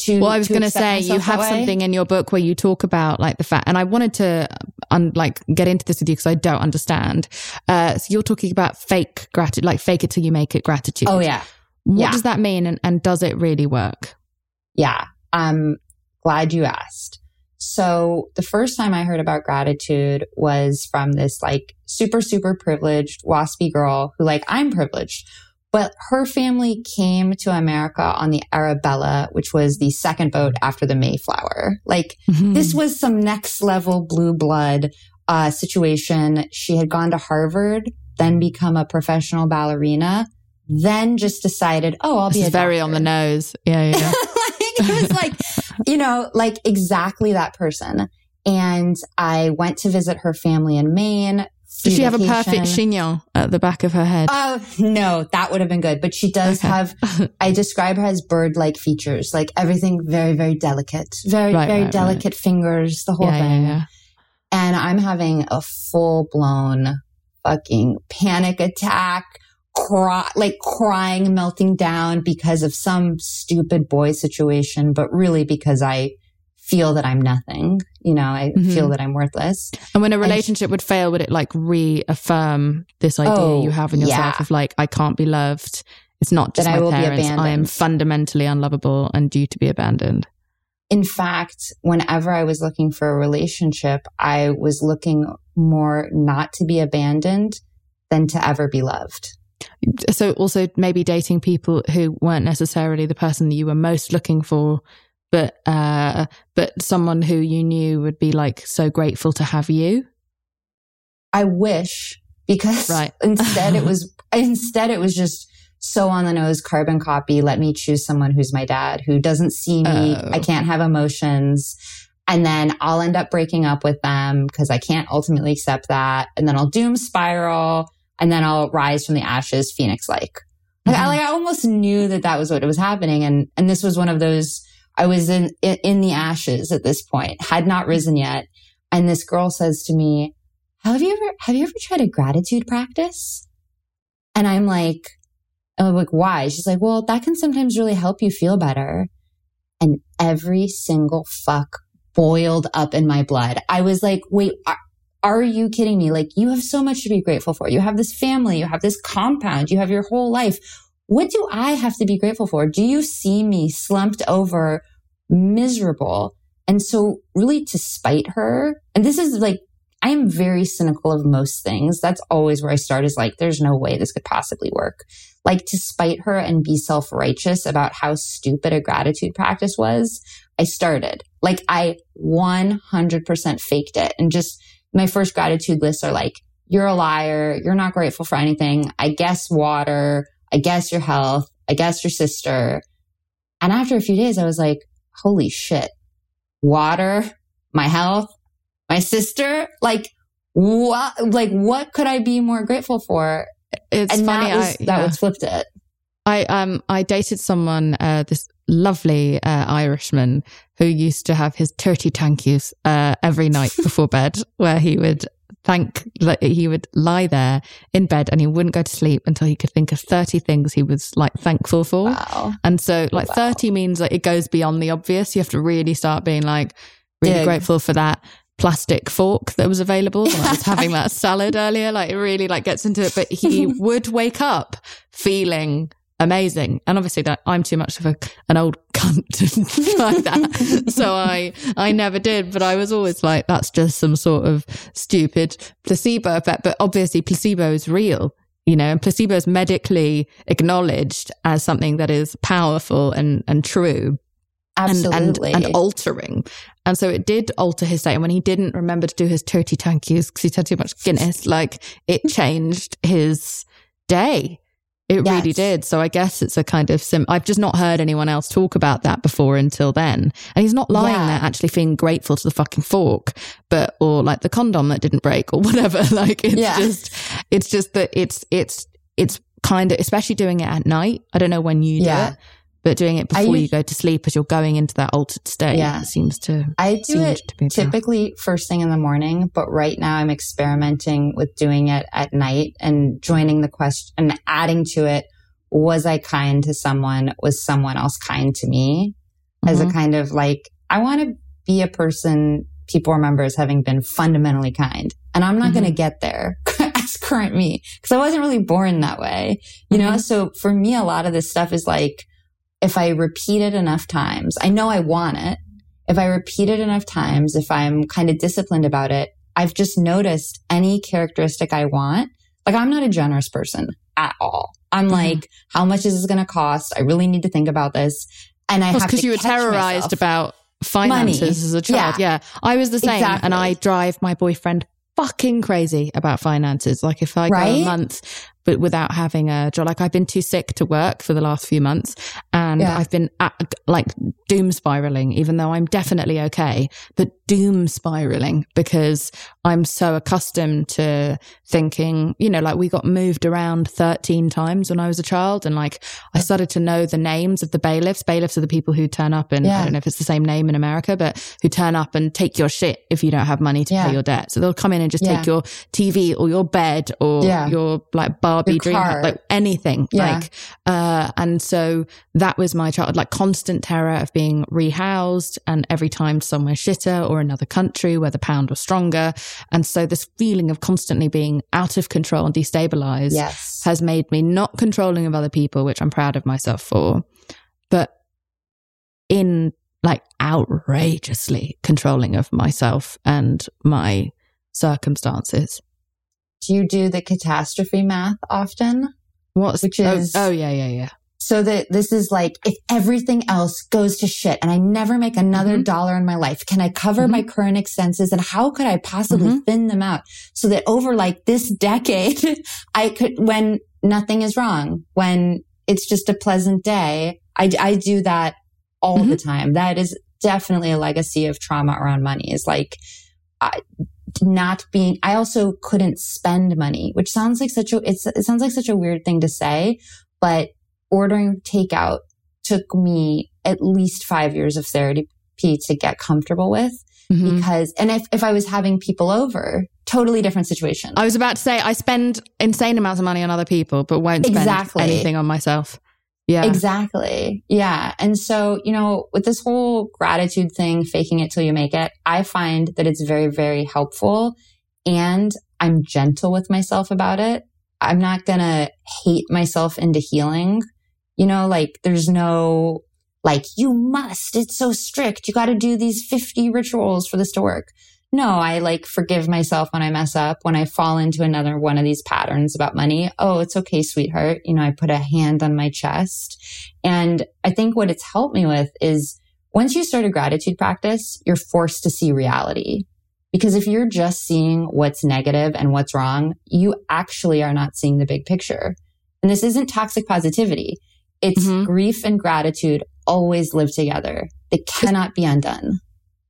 [SPEAKER 2] to,
[SPEAKER 1] well, I was going to say you have something in your book where you talk about like the fact, and I wanted to un, like get into this with you because I don't understand. Uh, so you're talking about fake gratitude, like fake it till you make it gratitude.
[SPEAKER 2] Oh yeah.
[SPEAKER 1] What
[SPEAKER 2] yeah.
[SPEAKER 1] does that mean, and, and does it really work?
[SPEAKER 2] Yeah, I'm glad you asked. So the first time I heard about gratitude was from this like super super privileged waspy girl who like I'm privileged but her family came to America on the Arabella, which was the second boat after the Mayflower. Like mm-hmm. this was some next level blue blood uh, situation. She had gone to Harvard, then become a professional ballerina, then just decided, oh, I'll
[SPEAKER 1] this
[SPEAKER 2] be a
[SPEAKER 1] very on the nose. Yeah, yeah.
[SPEAKER 2] it was like, you know, like exactly that person. And I went to visit her family in Maine.
[SPEAKER 1] Does she have a perfect chignon at the back of her head?
[SPEAKER 2] Oh, no, that would have been good. But she does okay. have, I describe her as bird like features, like everything very, very delicate, very, right, very right, delicate right. fingers, the whole yeah, thing. Yeah, yeah. And I'm having a full blown fucking panic attack, cry, like crying, melting down because of some stupid boy situation, but really because I feel that I'm nothing. You know, I mm-hmm. feel that I'm worthless.
[SPEAKER 1] And when a relationship and, would fail, would it like reaffirm this idea oh, you have in yourself yeah. of like, I can't be loved? It's not just that my parents. I am fundamentally unlovable and due to be abandoned.
[SPEAKER 2] In fact, whenever I was looking for a relationship, I was looking more not to be abandoned than to ever be loved.
[SPEAKER 1] So also maybe dating people who weren't necessarily the person that you were most looking for but uh but someone who you knew would be like so grateful to have you
[SPEAKER 2] i wish because right. instead it was instead it was just so on the nose carbon copy let me choose someone who's my dad who doesn't see me oh. i can't have emotions and then i'll end up breaking up with them because i can't ultimately accept that and then i'll doom spiral and then i'll rise from the ashes phoenix like mm-hmm. I, like I almost knew that that was what was happening and and this was one of those I was in, in the ashes at this point, had not risen yet. And this girl says to me, have you ever, have you ever tried a gratitude practice? And I'm like, I'm like, why? She's like, well, that can sometimes really help you feel better. And every single fuck boiled up in my blood. I was like, wait, are, you kidding me? Like, you have so much to be grateful for. You have this family, you have this compound, you have your whole life what do I have to be grateful for? Do you see me slumped over, miserable? And so really to spite her, and this is like, I am very cynical of most things. That's always where I start is like, there's no way this could possibly work. Like to spite her and be self righteous about how stupid a gratitude practice was. I started like I 100% faked it and just my first gratitude lists are like, you're a liar. You're not grateful for anything. I guess water. I guess your health. I guess your sister. And after a few days, I was like, holy shit, water, my health, my sister, like what, like what could I be more grateful for?
[SPEAKER 1] It's and funny.
[SPEAKER 2] That, was, I, yeah. that was flipped it.
[SPEAKER 1] I, um, I dated someone, uh, this lovely, uh, Irishman who used to have his turkey tankies, uh, every night before bed where he would thank like he would lie there in bed and he wouldn't go to sleep until he could think of 30 things he was like thankful for
[SPEAKER 2] wow.
[SPEAKER 1] and so like wow. 30 means like it goes beyond the obvious you have to really start being like really Dig. grateful for that plastic fork that was available when I was having that salad earlier. Like it really like gets into it. But he would wake up feeling amazing. And obviously that I'm too much of a, an old cunt to try that. so I, I never did, but I was always like, that's just some sort of stupid placebo effect. But obviously placebo is real. You know, and placebo is medically acknowledged as something that is powerful and, and true.
[SPEAKER 2] Absolutely.
[SPEAKER 1] And, and, and altering. And so it did alter his state. And when he didn't remember to do his turkey tankies because he'd had too much Guinness, like it changed his day. It yes. really did. So I guess it's a kind of sim. I've just not heard anyone else talk about that before until then. And he's not lying yeah. there actually feeling grateful to the fucking fork, but, or like the condom that didn't break or whatever. like it's yeah. just, it's just that it's, it's, it's kind of, especially doing it at night. I don't know when you do it but doing it before you go to sleep as you're going into that altered state yeah. seems to
[SPEAKER 2] I do it to typically first thing in the morning, but right now I'm experimenting with doing it at night and joining the question and adding to it was I kind to someone? Was someone else kind to me? Mm-hmm. As a mm-hmm. kind of like I want to be a person people remember as having been fundamentally kind. And I'm not mm-hmm. going to get there as current me because I wasn't really born that way, you mm-hmm. know? So for me, a lot of this stuff is like, if I repeat it enough times, I know I want it. If I repeat it enough times, if I'm kind of disciplined about it, I've just noticed any characteristic I want. Like I'm not a generous person at all. I'm mm-hmm. like, how much is this going to cost? I really need to think about this. And I have
[SPEAKER 1] because you were terrorized
[SPEAKER 2] myself.
[SPEAKER 1] about finances Money. as a child. Yeah. yeah. I was the same. Exactly. And I drive my boyfriend fucking crazy about finances. Like if I right? go a month but without having a job. Like I've been too sick to work for the last few months and yeah. I've been at, like doom spiraling, even though I'm definitely okay, but doom spiraling because I'm so accustomed to thinking, you know, like we got moved around 13 times when I was a child. And like I started to know the names of the bailiffs. Bailiffs are the people who turn up and yeah. I don't know if it's the same name in America, but who turn up and take your shit if you don't have money to yeah. pay your debt. So they'll come in and just take your TV or your bed or your like bar Barbie dream like anything. Yeah. Like, uh, and so that was my child, like constant terror of being rehoused and every time somewhere shitter or another country where the pound was stronger. And so this feeling of constantly being out of control and destabilized yes. has made me not controlling of other people, which I'm proud of myself for, but in like outrageously controlling of myself and my circumstances
[SPEAKER 2] do you do the catastrophe math often?
[SPEAKER 1] What? Which oh, is, oh, oh yeah, yeah, yeah.
[SPEAKER 2] So that this is like, if everything else goes to shit and I never make another mm-hmm. dollar in my life, can I cover mm-hmm. my current expenses and how could I possibly mm-hmm. thin them out so that over like this decade, I could, when nothing is wrong, when it's just a pleasant day, I, I do that all the mm-hmm. time. That is definitely a legacy of trauma around money is like, I, not being, I also couldn't spend money, which sounds like such a, it sounds like such a weird thing to say, but ordering takeout took me at least five years of therapy to get comfortable with. Mm-hmm. Because, and if, if I was having people over, totally different situation.
[SPEAKER 1] I was about to say, I spend insane amounts of money on other people, but won't spend exactly. anything on myself.
[SPEAKER 2] Yeah. Exactly. Yeah. And so, you know, with this whole gratitude thing, faking it till you make it, I find that it's very, very helpful and I'm gentle with myself about it. I'm not going to hate myself into healing. You know, like there's no like, you must, it's so strict. You got to do these 50 rituals for this to work. No, I like forgive myself when I mess up, when I fall into another one of these patterns about money. Oh, it's okay, sweetheart. You know, I put a hand on my chest. And I think what it's helped me with is once you start a gratitude practice, you're forced to see reality. Because if you're just seeing what's negative and what's wrong, you actually are not seeing the big picture. And this isn't toxic positivity. It's mm-hmm. grief and gratitude always live together. They cannot be undone.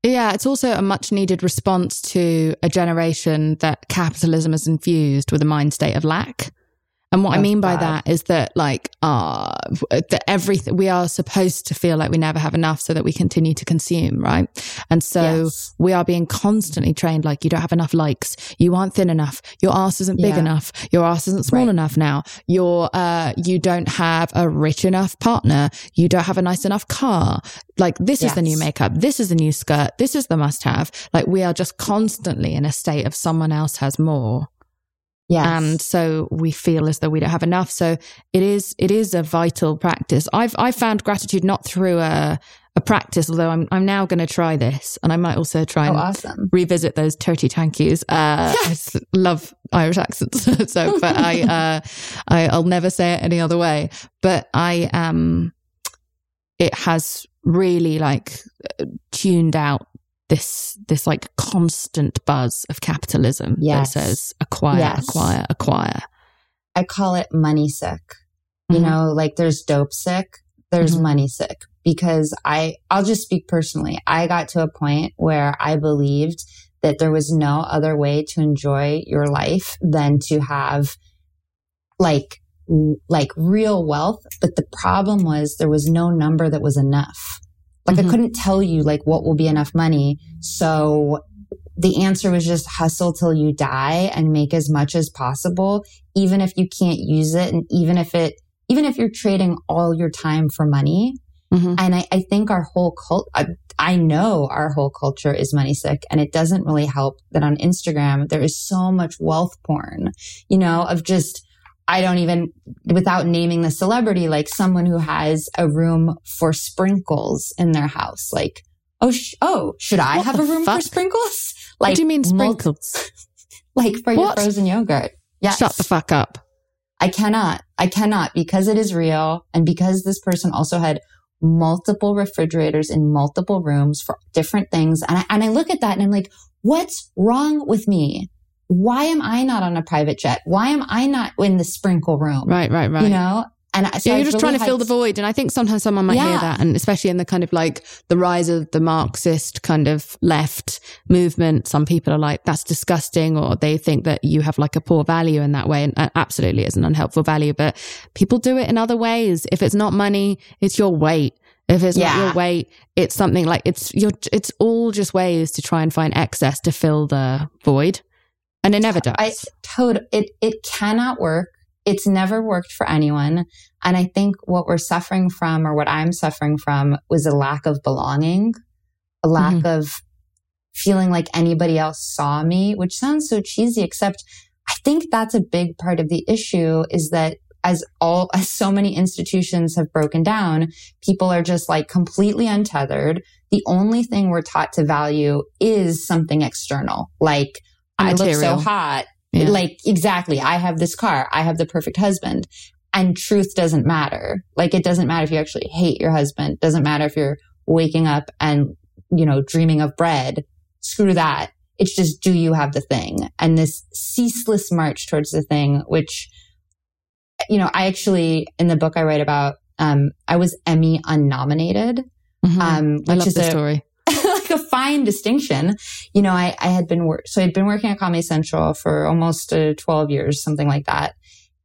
[SPEAKER 1] Yeah, it's also a much needed response to a generation that capitalism has infused with a mind state of lack. And what oh, I mean by God. that is that like, uh, that everything, we are supposed to feel like we never have enough so that we continue to consume, right? And so yes. we are being constantly trained like, you don't have enough likes. You aren't thin enough. Your ass isn't big yeah. enough. Your ass isn't small right. enough now. You're, uh, you don't have a rich enough partner. You don't have a nice enough car. Like, this yes. is the new makeup. This is the new skirt. This is the must have. Like, we are just constantly in a state of someone else has more.
[SPEAKER 2] Yes.
[SPEAKER 1] And so we feel as though we don't have enough. So it is, it is a vital practice. I've, I've found gratitude not through a, a practice, although I'm, I'm now going to try this and I might also try oh, and
[SPEAKER 2] awesome.
[SPEAKER 1] revisit those turkey tankies. Uh, I love Irish accents. so, but I, uh, I, I'll never say it any other way, but I, um, it has really like tuned out this this like constant buzz of capitalism yes. that says acquire, yes. acquire, acquire.
[SPEAKER 2] I call it money sick. Mm-hmm. You know, like there's dope sick, there's mm-hmm. money sick because I I'll just speak personally. I got to a point where I believed that there was no other way to enjoy your life than to have like like real wealth, but the problem was there was no number that was enough. Like mm-hmm. I couldn't tell you like what will be enough money. So the answer was just hustle till you die and make as much as possible, even if you can't use it. And even if it, even if you're trading all your time for money. Mm-hmm. And I, I, think our whole cult, I, I know our whole culture is money sick and it doesn't really help that on Instagram, there is so much wealth porn, you know, of just, I don't even, without naming the celebrity, like someone who has a room for sprinkles in their house. Like, oh, sh- oh, should I what have a room fuck? for sprinkles?
[SPEAKER 1] Like, what do you mean sprinkles?
[SPEAKER 2] like for what? your frozen yogurt.
[SPEAKER 1] Yes. Shut the fuck up.
[SPEAKER 2] I cannot. I cannot because it is real. And because this person also had multiple refrigerators in multiple rooms for different things. And I, and I look at that and I'm like, what's wrong with me? Why am I not on a private jet? Why am I not in the sprinkle room?
[SPEAKER 1] Right, right, right.
[SPEAKER 2] You know?
[SPEAKER 1] And so yeah, you're just really trying to fill the void. And I think sometimes someone might yeah. hear that. And especially in the kind of like the rise of the Marxist kind of left movement, some people are like, that's disgusting, or they think that you have like a poor value in that way. And absolutely is an unhelpful value, but people do it in other ways. If it's not money, it's your weight. If it's yeah. not your weight, it's something like it's your, it's all just ways to try and find excess to fill the void. And it never does. I,
[SPEAKER 2] total, it, it cannot work. It's never worked for anyone. And I think what we're suffering from or what I'm suffering from was a lack of belonging, a lack mm-hmm. of feeling like anybody else saw me, which sounds so cheesy, except I think that's a big part of the issue is that as all, as so many institutions have broken down, people are just like completely untethered. The only thing we're taught to value is something external, like I look so hot. Yeah. Like, exactly. I have this car. I have the perfect husband. And truth doesn't matter. Like, it doesn't matter if you actually hate your husband. It doesn't matter if you're waking up and, you know, dreaming of bread. Screw that. It's just, do you have the thing? And this ceaseless march towards the thing, which, you know, I actually, in the book I write about, um, I was Emmy unnominated.
[SPEAKER 1] Mm-hmm. Um, which I love is the a, story
[SPEAKER 2] like a fine distinction. You know, I, I had been, wor- so I'd been working at Comedy Central for almost uh, 12 years, something like that.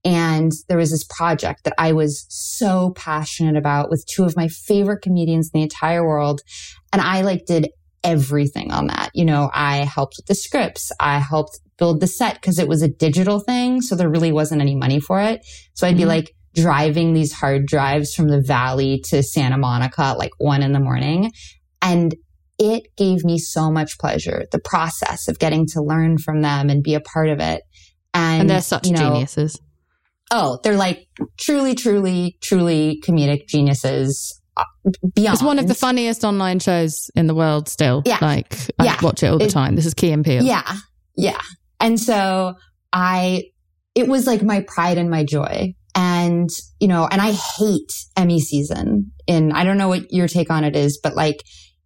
[SPEAKER 2] And there was this project that I was so passionate about with two of my favorite comedians in the entire world. And I like did everything on that. You know, I helped with the scripts. I helped build the set because it was a digital thing. So there really wasn't any money for it. So I'd mm-hmm. be like driving these hard drives from the valley to Santa Monica at like one in the morning. And it gave me so much pleasure. The process of getting to learn from them and be a part of it. And,
[SPEAKER 1] and they're such you know, geniuses.
[SPEAKER 2] Oh, they're like truly, truly, truly comedic geniuses. Uh, beyond.
[SPEAKER 1] It's one of the funniest online shows in the world still. Yeah. Like, I yeah. watch it all the it, time. This is Key and Peele.
[SPEAKER 2] Yeah. Yeah. And so I, it was like my pride and my joy. And, you know, and I hate Emmy season. And I don't know what your take on it is, but like,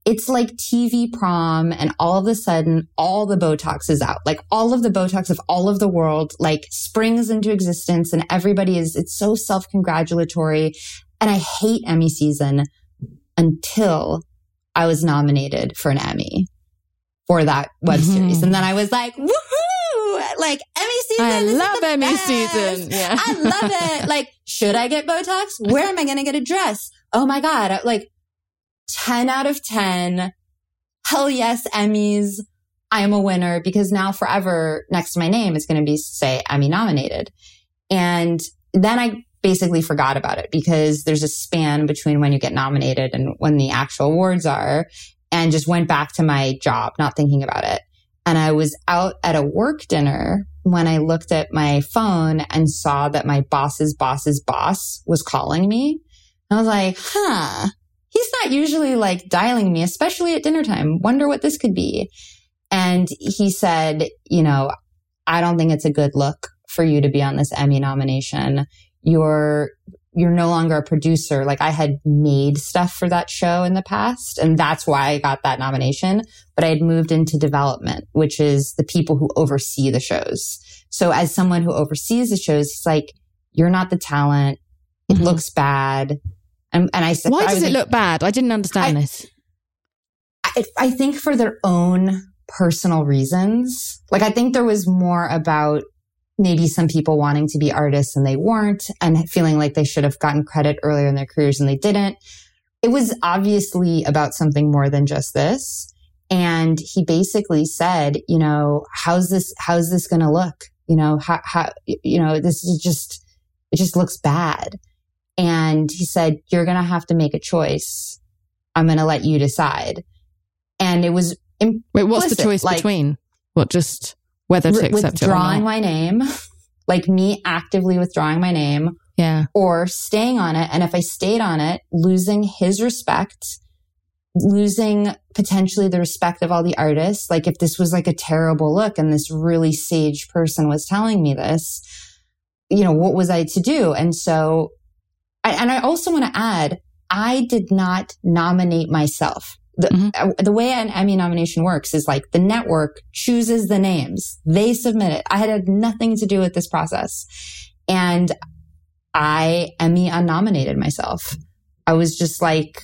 [SPEAKER 2] it's like TV prom and all of a sudden all the Botox is out. Like all of the Botox of all of the world, like springs into existence and everybody is, it's so self congratulatory. And I hate Emmy season until I was nominated for an Emmy for that web mm-hmm. series. And then I was like, woohoo! Like Emmy season.
[SPEAKER 1] I love Emmy
[SPEAKER 2] best.
[SPEAKER 1] season. Yeah.
[SPEAKER 2] I love it. Like, should I get Botox? Where am I going to get a dress? Oh my God. Like 10 out of 10. Hell yes, Emmys. I am a winner because now forever next to my name is going to be, say, Emmy nominated. And then I basically forgot about it because there's a span between when you get nominated and when the actual awards are and just went back to my job, not thinking about it. And I was out at a work dinner when I looked at my phone and saw that my boss's boss's boss was calling me. I was like, huh, he's not usually like dialing me, especially at dinner time. Wonder what this could be. And he said, you know, I don't think it's a good look for you to be on this Emmy nomination. You're, you're no longer a producer. Like I had made stuff for that show in the past and that's why I got that nomination. But I had moved into development, which is the people who oversee the shows. So as someone who oversees the shows, he's like, you're not the talent. It
[SPEAKER 1] Mhm.
[SPEAKER 2] looks bad. And, and I said,
[SPEAKER 1] Why does it look bad? I didn't understand
[SPEAKER 2] I-
[SPEAKER 1] this.
[SPEAKER 2] I, I think for their own personal reasons. Like I think there was more about maybe some people wanting to be artists and they weren't and feeling like they should have gotten credit earlier in their careers and they didn't. It was obviously about something more than just this. And he basically said, you know, how's this, how's this going to look? You know, how, how, you know, this is just, it just looks bad. And he said, you're going to have to make a choice. I'm going to let you decide. And it was im-
[SPEAKER 1] Wait, what's the choice
[SPEAKER 2] like-
[SPEAKER 1] between? What just whether to
[SPEAKER 2] Re-
[SPEAKER 1] accept it or
[SPEAKER 2] withdrawing my name, like me actively withdrawing my name
[SPEAKER 1] yeah.
[SPEAKER 2] or staying on it. And if I stayed on it, losing his respect, losing potentially the respect of all the artists. Like if this was like a terrible look and this really sage person was telling me this, you know, what was I to do? And so, I, and I also want to add, I did not nominate myself. The,
[SPEAKER 1] Mhm.
[SPEAKER 2] uh, the way an Emmy nomination works is like the network chooses the names. They submit it. I had nothing to do with this process. And I Emmy unnominated myself. I was just like,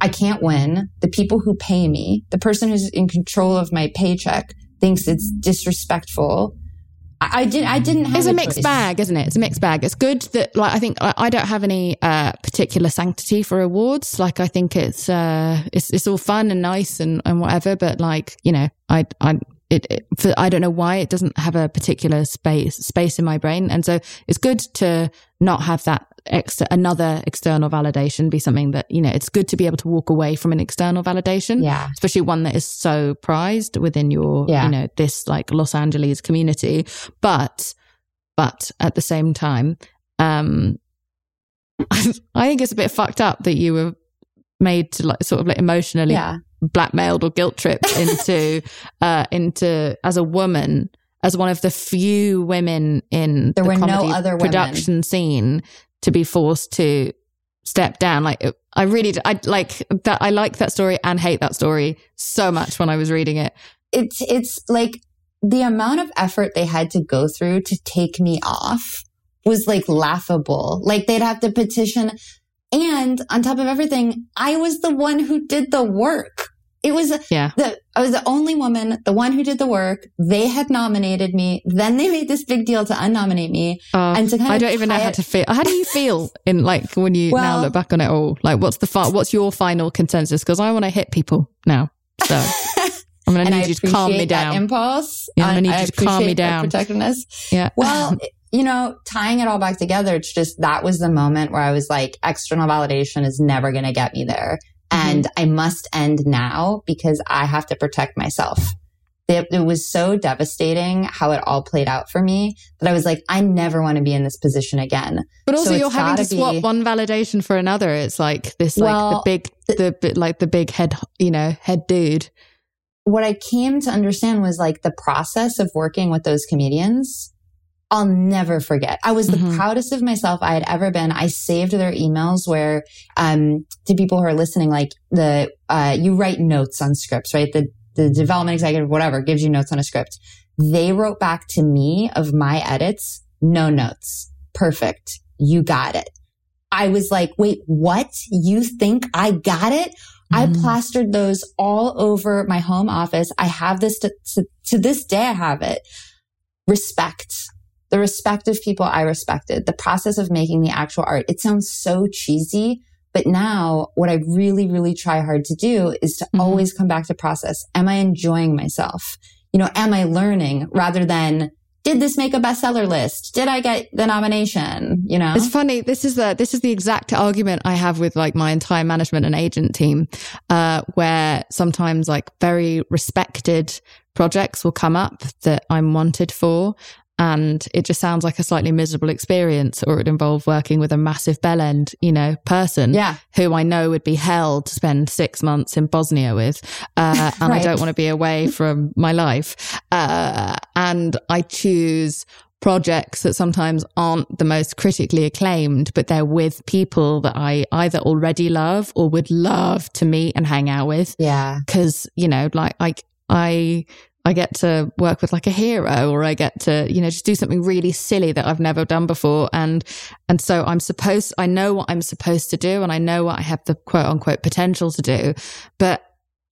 [SPEAKER 2] I can't win. The people who pay me, the person who's in control of my paycheck thinks it's disrespectful. I, did I didn't have
[SPEAKER 1] It's a mixed
[SPEAKER 2] choice.
[SPEAKER 1] bag, isn't it? It's a mixed bag. It's good that, like, I think I, I don't have any uh, particular sanctity for awards. Like, I think it's uh, it's it's all fun and nice and, and whatever. But like, you know, I I it, it for, I don't know why it doesn't have a particular space space in my brain, and so it's good to not have that ex- another external validation be something that you know. It's good to be able to walk away from an external validation
[SPEAKER 2] Yeah.
[SPEAKER 1] especially one that is so prized within your
[SPEAKER 2] Yeah.
[SPEAKER 1] you know this like los angeles community but but at the same time um i think it's a bit fucked up that you were made to like sort of like emotionally
[SPEAKER 2] Yeah.
[SPEAKER 1] blackmailed or guilt tripped into uh into as a woman as one of the few women in
[SPEAKER 2] There
[SPEAKER 1] the
[SPEAKER 2] were no other women.
[SPEAKER 1] production scene to be forced to step down like i really i like that i like that story and hate that story so much when i was reading it
[SPEAKER 2] It's it's like the amount of effort they had to go through to take me off was like laughable. Like they'd have to petition. And on top of everything, I was the one who did the work. It was
[SPEAKER 1] yeah
[SPEAKER 2] the I was the only woman, the one who did the work. They had nominated me. Then they made this big deal to unnominate me.
[SPEAKER 1] Uh,
[SPEAKER 2] And to kind
[SPEAKER 1] I don't even know
[SPEAKER 2] tie
[SPEAKER 1] how
[SPEAKER 2] it-
[SPEAKER 1] to feel. How do you feel in like when you now look back on it all? Like, what's the fi- what's your final consensus? Because I want to hit people now, so I'm going to need you to calm me down.
[SPEAKER 2] impulse.
[SPEAKER 1] Yeah, I'm gonna need
[SPEAKER 2] I
[SPEAKER 1] you to calm me down.
[SPEAKER 2] Protectiveness.
[SPEAKER 1] yeah.
[SPEAKER 2] Well, you know, tying it all back together, it's just that was the moment where I was like, external validation is never going to get me there.
[SPEAKER 1] Mm-hmm.
[SPEAKER 2] And I must end now because I have to protect myself. It, it was so devastating how it all played out for me that I was like, I never want to be in this position again.
[SPEAKER 1] But also,
[SPEAKER 2] So
[SPEAKER 1] you're having to swap
[SPEAKER 2] be-
[SPEAKER 1] one validation for another. It's like this, like
[SPEAKER 2] Well,
[SPEAKER 1] the big, the like the big head, you know, head dude.
[SPEAKER 2] What I came to understand was like the process of working with those comedians. I'll never forget. I was the
[SPEAKER 1] Mhm.
[SPEAKER 2] proudest of myself I had ever been. I saved their emails where, um, to people who are listening, like the, uh, you write notes on scripts, right? The, the development executive, whatever, gives you notes on a script. They wrote back to me of my edits, no notes. Perfect. You got it. I was like, wait, what? You think I got it? I
[SPEAKER 1] Mhm.
[SPEAKER 2] plastered those all over my home office. I have this to, to, to this day. I have it. Respect. The respect of people I respected, the process of making the actual art. It sounds so cheesy, but now what I really, really try hard to do is to mm-hmm. always come back to process. Am I enjoying myself? You know, am I learning rather than did this make a bestseller list? Did I get the nomination? You know,
[SPEAKER 1] it's funny. This is the this is the exact argument I have with like my entire management and agent team, uh, where sometimes like very respected projects will come up that I'm wanted for, and it just sounds like a slightly miserable experience or it involve working with a massive bell end you know person
[SPEAKER 2] yeah.
[SPEAKER 1] who i know would be hell to spend six months in bosnia with uh, and right. i don't want to be away from my life uh, and i choose projects that sometimes aren't the most critically acclaimed but they're with people that i either already love or would love to meet and hang out with
[SPEAKER 2] yeah
[SPEAKER 1] because you know like i i I get to work with like a hero or I get to, you know, just do something really silly that I've never done before. And, and so I'm supposed, I know what I'm supposed to do and I know what I have the quote unquote potential to do. But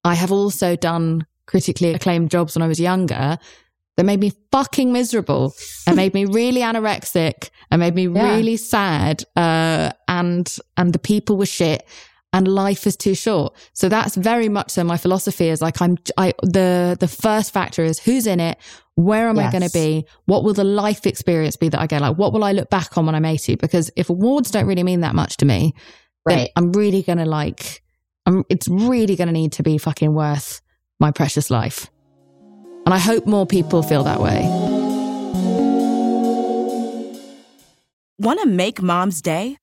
[SPEAKER 1] I have also done critically acclaimed jobs when I was younger that made me fucking miserable and made me really anorexic and made me yeah. really sad. Uh, and, and the people were shit and life is too short. So that's very much so my philosophy is like I'm I the the first factor is who's in it, where am yes. I going to be? What will the life experience be that I get? Like what will I look back on when I'm 80? Because if awards don't really mean that much to me, right. I'm really going to like I'm it's really going to need to be fucking worth my precious life. And I hope more people feel that way.
[SPEAKER 5] Want to make mom's day?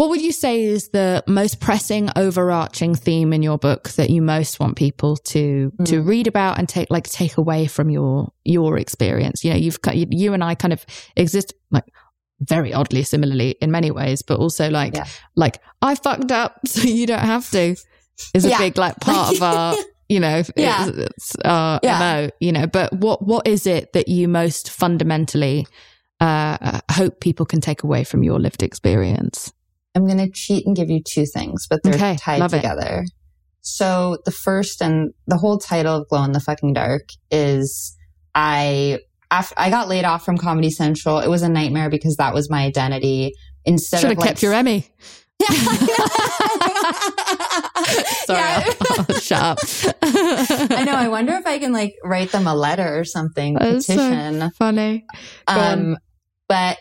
[SPEAKER 1] what would you say is the most pressing overarching theme in your book that you most want people to mm. to read about and take like take away from your your experience? You know, you've you and I kind of exist like very oddly similarly in many ways, but also like yeah. like I fucked up so you don't have to is a yeah. big like part of our you know yeah. it's, it's our yeah. MO, you know. But what what is it that you most fundamentally uh, hope people can take away from your lived experience?
[SPEAKER 2] I'm going to cheat and give you two things, but they're okay, tied together. It. So the first and the whole title of Glow in the Fucking Dark is I after I got laid off from Comedy Central. It was a nightmare because that was my identity. Instead of.
[SPEAKER 1] should
[SPEAKER 2] have
[SPEAKER 1] like, kept your Emmy.
[SPEAKER 2] Yeah.
[SPEAKER 1] Sorry, yeah. I'll, shut up.
[SPEAKER 2] I know. I wonder if I can like write them a letter or something. That's petition.
[SPEAKER 1] So funny.
[SPEAKER 2] Go um, on. but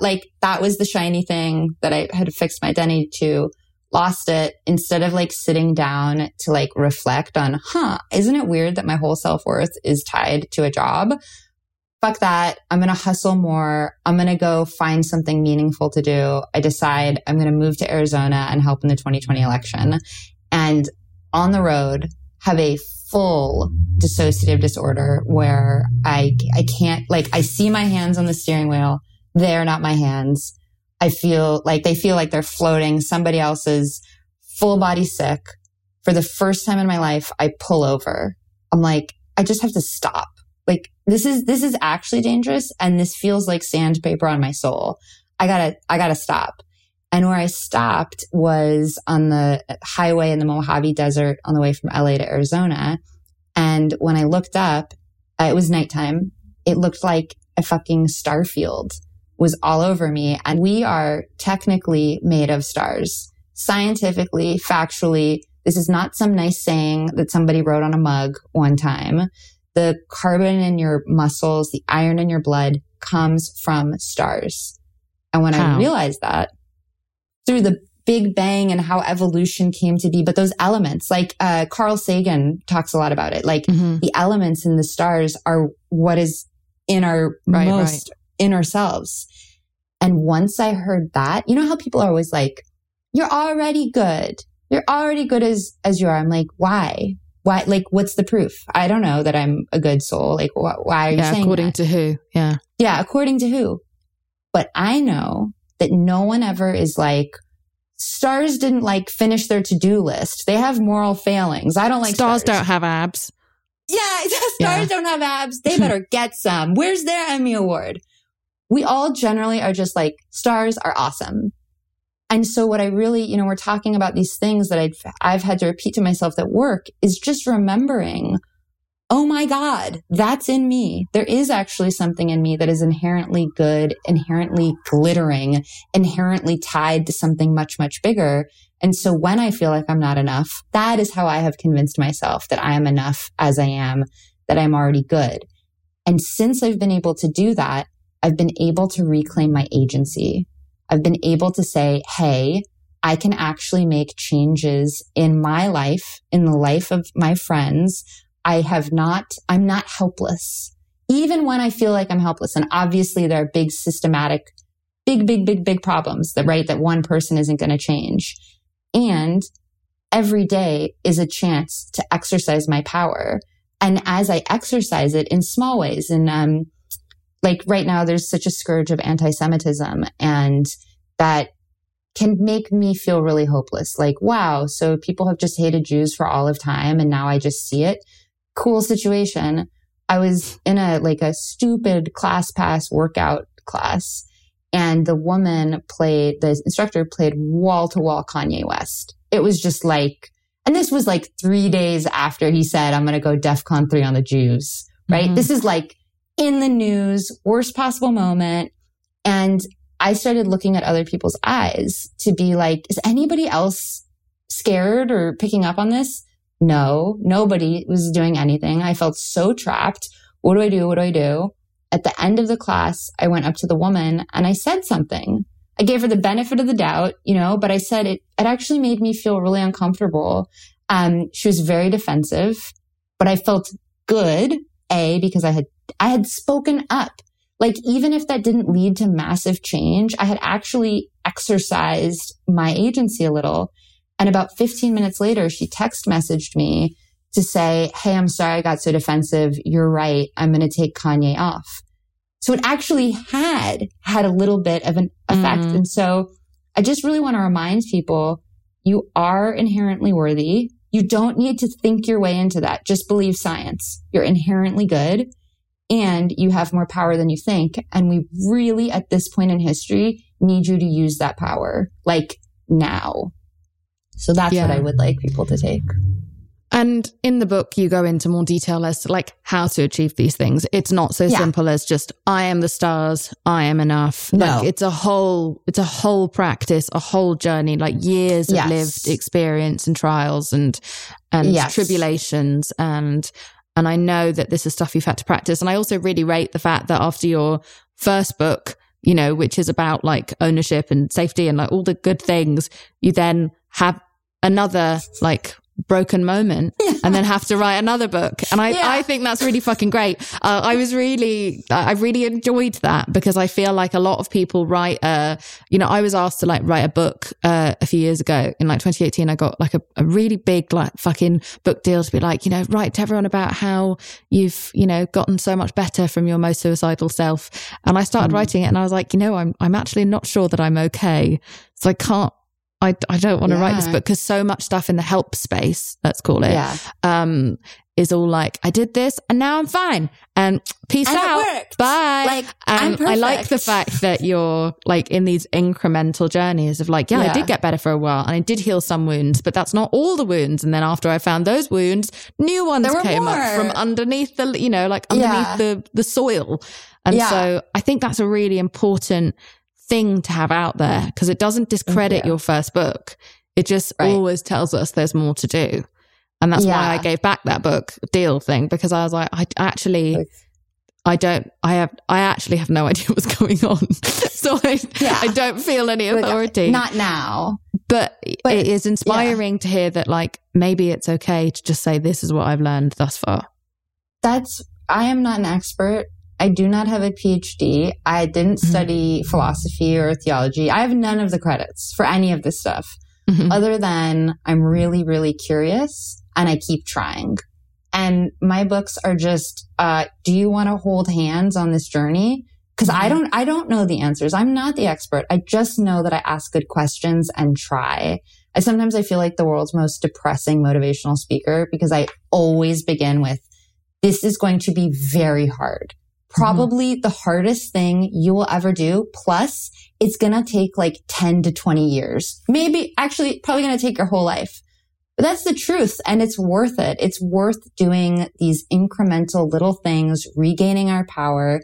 [SPEAKER 2] like that was the shiny thing that I had fixed my identity to. Lost it instead of like sitting down to like reflect on, huh, isn't it weird that my whole self worth is tied to a job? Fuck that. I'm going to hustle more. I'm going to go find something meaningful to do. I decide I'm going to move to Arizona and help in the 2020 election. And on the road, have a full dissociative disorder where I, I can't, like, I see my hands on the steering wheel they're not my hands. I feel like they feel like they're floating somebody else's full body sick. For the first time in my life, I pull over. I'm like, I just have to stop. Like this is, this is actually dangerous. And this feels like sandpaper on my soul. I gotta, I gotta stop. And where I stopped was on the highway in the Mojave Desert on the way from LA to Arizona. And when I looked up, uh, it was nighttime. It looked like a fucking star field was all over me. And we are technically made of stars. Scientifically, factually, this is not some nice saying that somebody wrote on a mug one time. The carbon in your muscles, the iron in your blood comes from stars. And when How? I realized that through the Big Bang and how evolution came to be, but those elements, like uh, Carl Sagan talks a lot about it. Like mm-hmm. the elements in the stars are what is in our right, most right. In ourselves. And once I heard that, you know how people are always like, "You're already good. You're already good as as you are." I'm like, why? Why? Like, what's the proof? I don't know that I'm a good soul. Like, wh- why are you
[SPEAKER 1] yeah,
[SPEAKER 2] saying
[SPEAKER 1] according
[SPEAKER 2] that?
[SPEAKER 1] to who? Yeah,
[SPEAKER 2] yeah, according to who? But I know that no one ever is like, stars didn't like finish their to-do list. They have moral failings. I don't like
[SPEAKER 1] stars. stars. don't have abs.
[SPEAKER 2] Yeah, stars yeah. don't have abs. They better get some. Where's their Emmy award? We all generally are just like, stars are awesome. And so what I really, you know, we're talking about these things that I've, I've had to repeat to myself that work is just remembering oh my God, that's in me. There is actually something in me that is inherently good, inherently glittering, inherently tied to something much, much bigger. And so when I feel like I'm not enough, that is how I have convinced myself that I am enough as I am, that I'm already good. And since I've been able to do that, I've been able to reclaim my agency. I've been able to say, Hey, I can actually make changes in my life, in the life of my friends. I have not, I'm not helpless. Even when I feel like I'm helpless. And obviously there are big systematic, big, big, big, big problems that, right, that one person isn't going to change. And every day is a chance to exercise my power. And as I exercise it in small ways, and um, like right now, there's such a scourge of anti-Semitism, and that can make me feel really hopeless. Like, wow, so people have just hated Jews for all of time, and now I just see it cool situation. I was in a like a stupid ClassPass workout class and the woman played the instructor played wall to wall Kanye West. It was just like and this was like 3 days after he said I'm going to go DEFCON 3 on the Jews, right? Mm-hmm. This is like in the news, worst possible moment and I started looking at other people's eyes to be like is anybody else scared or picking up on this? No, nobody was doing anything. I felt so trapped. What do I do? What do I do? At the end of the class, I went up to the woman and I said something. I gave her the benefit of the doubt, you know, but I said it, it actually made me feel really uncomfortable. Um, she was very defensive, but I felt good, A, because I had, I had spoken up. Like, even if that didn't lead to massive change, I had actually exercised my agency a little. And about 15 minutes later, she text messaged me to say, Hey, I'm sorry I got so defensive. You're right. I'm going to take Kanye off. So it actually had had a little bit of an effect. Mm. And so I just really want to remind people you are inherently worthy. You don't need to think your way into that. Just believe science. You're inherently good and you have more power than you think. And we really, at this point in history, need you to use that power like now. So that's yeah. what I would like people to take.
[SPEAKER 1] And in the book, you go into more detail as to like how to achieve these things. It's not so yeah. simple as just, I am the stars, I am enough. No. Like it's a whole, it's a whole practice, a whole journey, like years yes. of lived experience and trials and, and yes. tribulations. And, and I know that this is stuff you've had to practice. And I also really rate the fact that after your first book, you know, which is about like ownership and safety and like all the good things, you then have another like broken moment yeah. and then have to write another book. And I, yeah. I think that's really fucking great. Uh, I was really, I really enjoyed that because I feel like a lot of people write, uh, you know, I was asked to like write a book, uh, a few years ago in like 2018. I got like a, a really big, like fucking book deal to be like, you know, write to everyone about how you've, you know, gotten so much better from your most suicidal self. And I started mm. writing it and I was like, you know, I'm, I'm actually not sure that I'm okay. So I can't I, I don't want to yeah. write this book because so much stuff in the help space, let's call it, yeah. um, is all like, I did this and now I'm fine and peace
[SPEAKER 2] and
[SPEAKER 1] out. Bye. Like, and I like the fact that you're like in these incremental journeys of like, yeah, yeah, I did get better for a while and I did heal some wounds, but that's not all the wounds. And then after I found those wounds, new ones came more. up from underneath the, you know, like underneath yeah. the, the soil. And so I think that's a really important thing to have out there because it doesn't discredit yeah. your first book. It just right. always tells us there's more to do. And that's yeah. why I gave back that book deal thing because I was like, I actually, I don't, I have, I actually have no idea what's going on. so I, yeah. I don't feel any authority.
[SPEAKER 2] Not now.
[SPEAKER 1] But, but it is inspiring yeah. to hear that, like, maybe it's okay to just say, this is what I've learned thus far.
[SPEAKER 2] That's, I am not an expert. I do not have a PhD. I didn't mm-hmm. study philosophy or theology. I have none of the credits for any of this stuff, mm-hmm. other than I'm really, really curious and I keep trying. And my books are just, uh, do you want to hold hands on this journey? Cause mm-hmm. I don't, I don't know the answers. I'm not the expert. I just know that I ask good questions and try. I sometimes I feel like the world's most depressing motivational speaker because I always begin with, this is going to be very hard. Mm-hmm. Probably mm-hmm. the hardest thing you will ever do. Plus it's going to take like 10 to 20 years. Maybe actually probably going to take your whole life. But that's the truth and it's worth it. It's worth doing these incremental little things, regaining our power.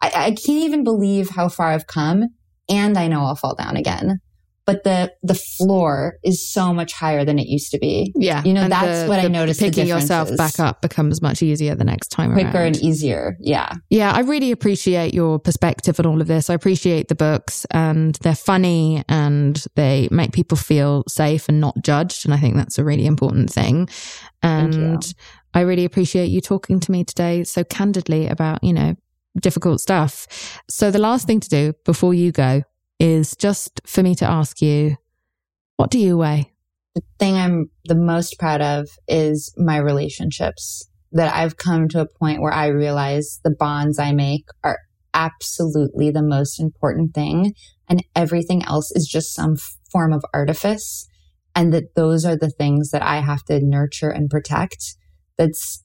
[SPEAKER 2] I, I can't even believe how far I've come and I know I'll fall down again but the the floor is so much higher than it used to be.
[SPEAKER 1] Yeah,
[SPEAKER 2] you know and that's the, what the I noticed.
[SPEAKER 1] Picking yourself back up becomes much easier the next time
[SPEAKER 2] quicker
[SPEAKER 1] around.
[SPEAKER 2] and easier. Yeah,
[SPEAKER 1] yeah. I really appreciate your perspective on all of this. I appreciate the books, and they're funny and they make people feel safe and not judged. And I think that's a really important thing. And I really appreciate you talking to me today so candidly about you know difficult stuff. So the last thing to do before you go is just for me to ask you, what do you weigh?
[SPEAKER 2] The thing I'm the most proud of is my relationships. That I've come to a point where I realize the bonds I make are absolutely the most important thing. And everything else is just some form of artifice. And that those are the things that I have to nurture and protect. That's,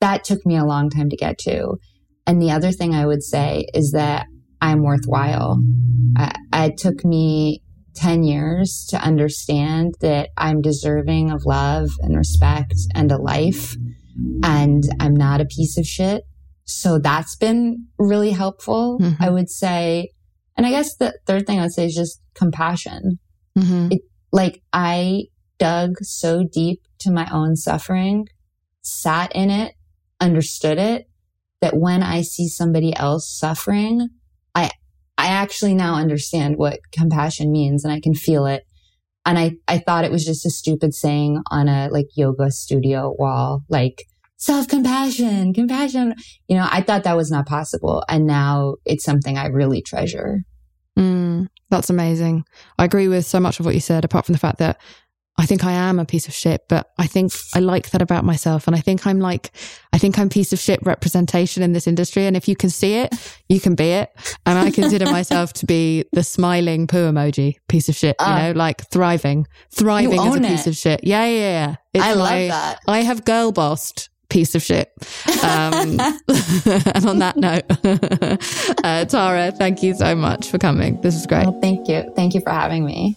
[SPEAKER 2] that took me a long time to get to. And the other thing I would say is that I'm worthwhile. I, it took me 10 years to understand that I'm deserving of love and respect and a life and I'm not a piece of shit. So that's been really helpful. Mm-hmm. I would say. And I guess the third thing I would say is just compassion. Mm-hmm. It, like I dug so deep to my own suffering, sat in it, understood it, that when I see somebody else suffering, I, I actually now understand what compassion means and I can feel it. And I, I thought it was just a stupid saying on a like yoga studio wall, like self compassion, compassion. You know, I thought that was not possible. And now it's something I really treasure.
[SPEAKER 1] Mm, that's amazing. I agree with so much of what you said, apart from the fact that I think I am a piece of shit, but I think I like that about myself. And I think I'm like, I think I'm piece of shit representation in this industry. And if you can see it, you can be it. And I consider myself to be the smiling poo emoji piece of shit, you uh, know, like thriving, thriving as a piece
[SPEAKER 2] it.
[SPEAKER 1] of shit. Yeah, yeah, yeah.
[SPEAKER 2] It's I love that.
[SPEAKER 1] I have girl bossed piece of shit. Um, and on that note, uh, Tara, thank you so much for coming. This was great.
[SPEAKER 2] Well, thank you. Thank you for having me.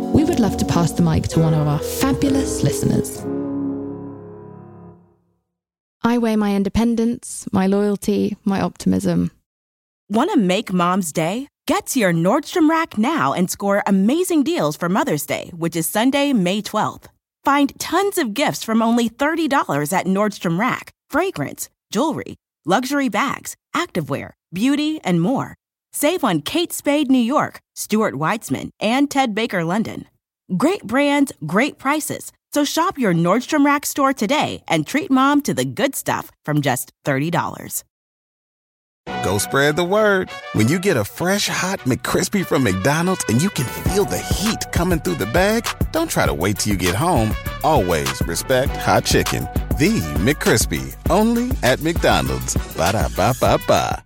[SPEAKER 1] we would love to pass the mic to one of our fabulous listeners. I weigh my independence, my loyalty, my optimism.
[SPEAKER 5] Want to make mom's day? Get to your Nordstrom Rack now and score amazing deals for Mother's Day, which is Sunday, May 12th. Find tons of gifts from only $30 at Nordstrom Rack fragrance, jewelry, luxury bags, activewear, beauty, and more. Save on Kate Spade New York, Stuart Weitzman, and Ted Baker London. Great brands, great prices. So shop your Nordstrom Rack store today and treat mom to the good stuff from just $30.
[SPEAKER 6] Go spread the word. When you get a fresh hot McCrispy from McDonald's and you can feel the heat coming through the bag, don't try to wait till you get home. Always respect hot chicken. The McCrispy, only at McDonald's. Ba da ba ba ba.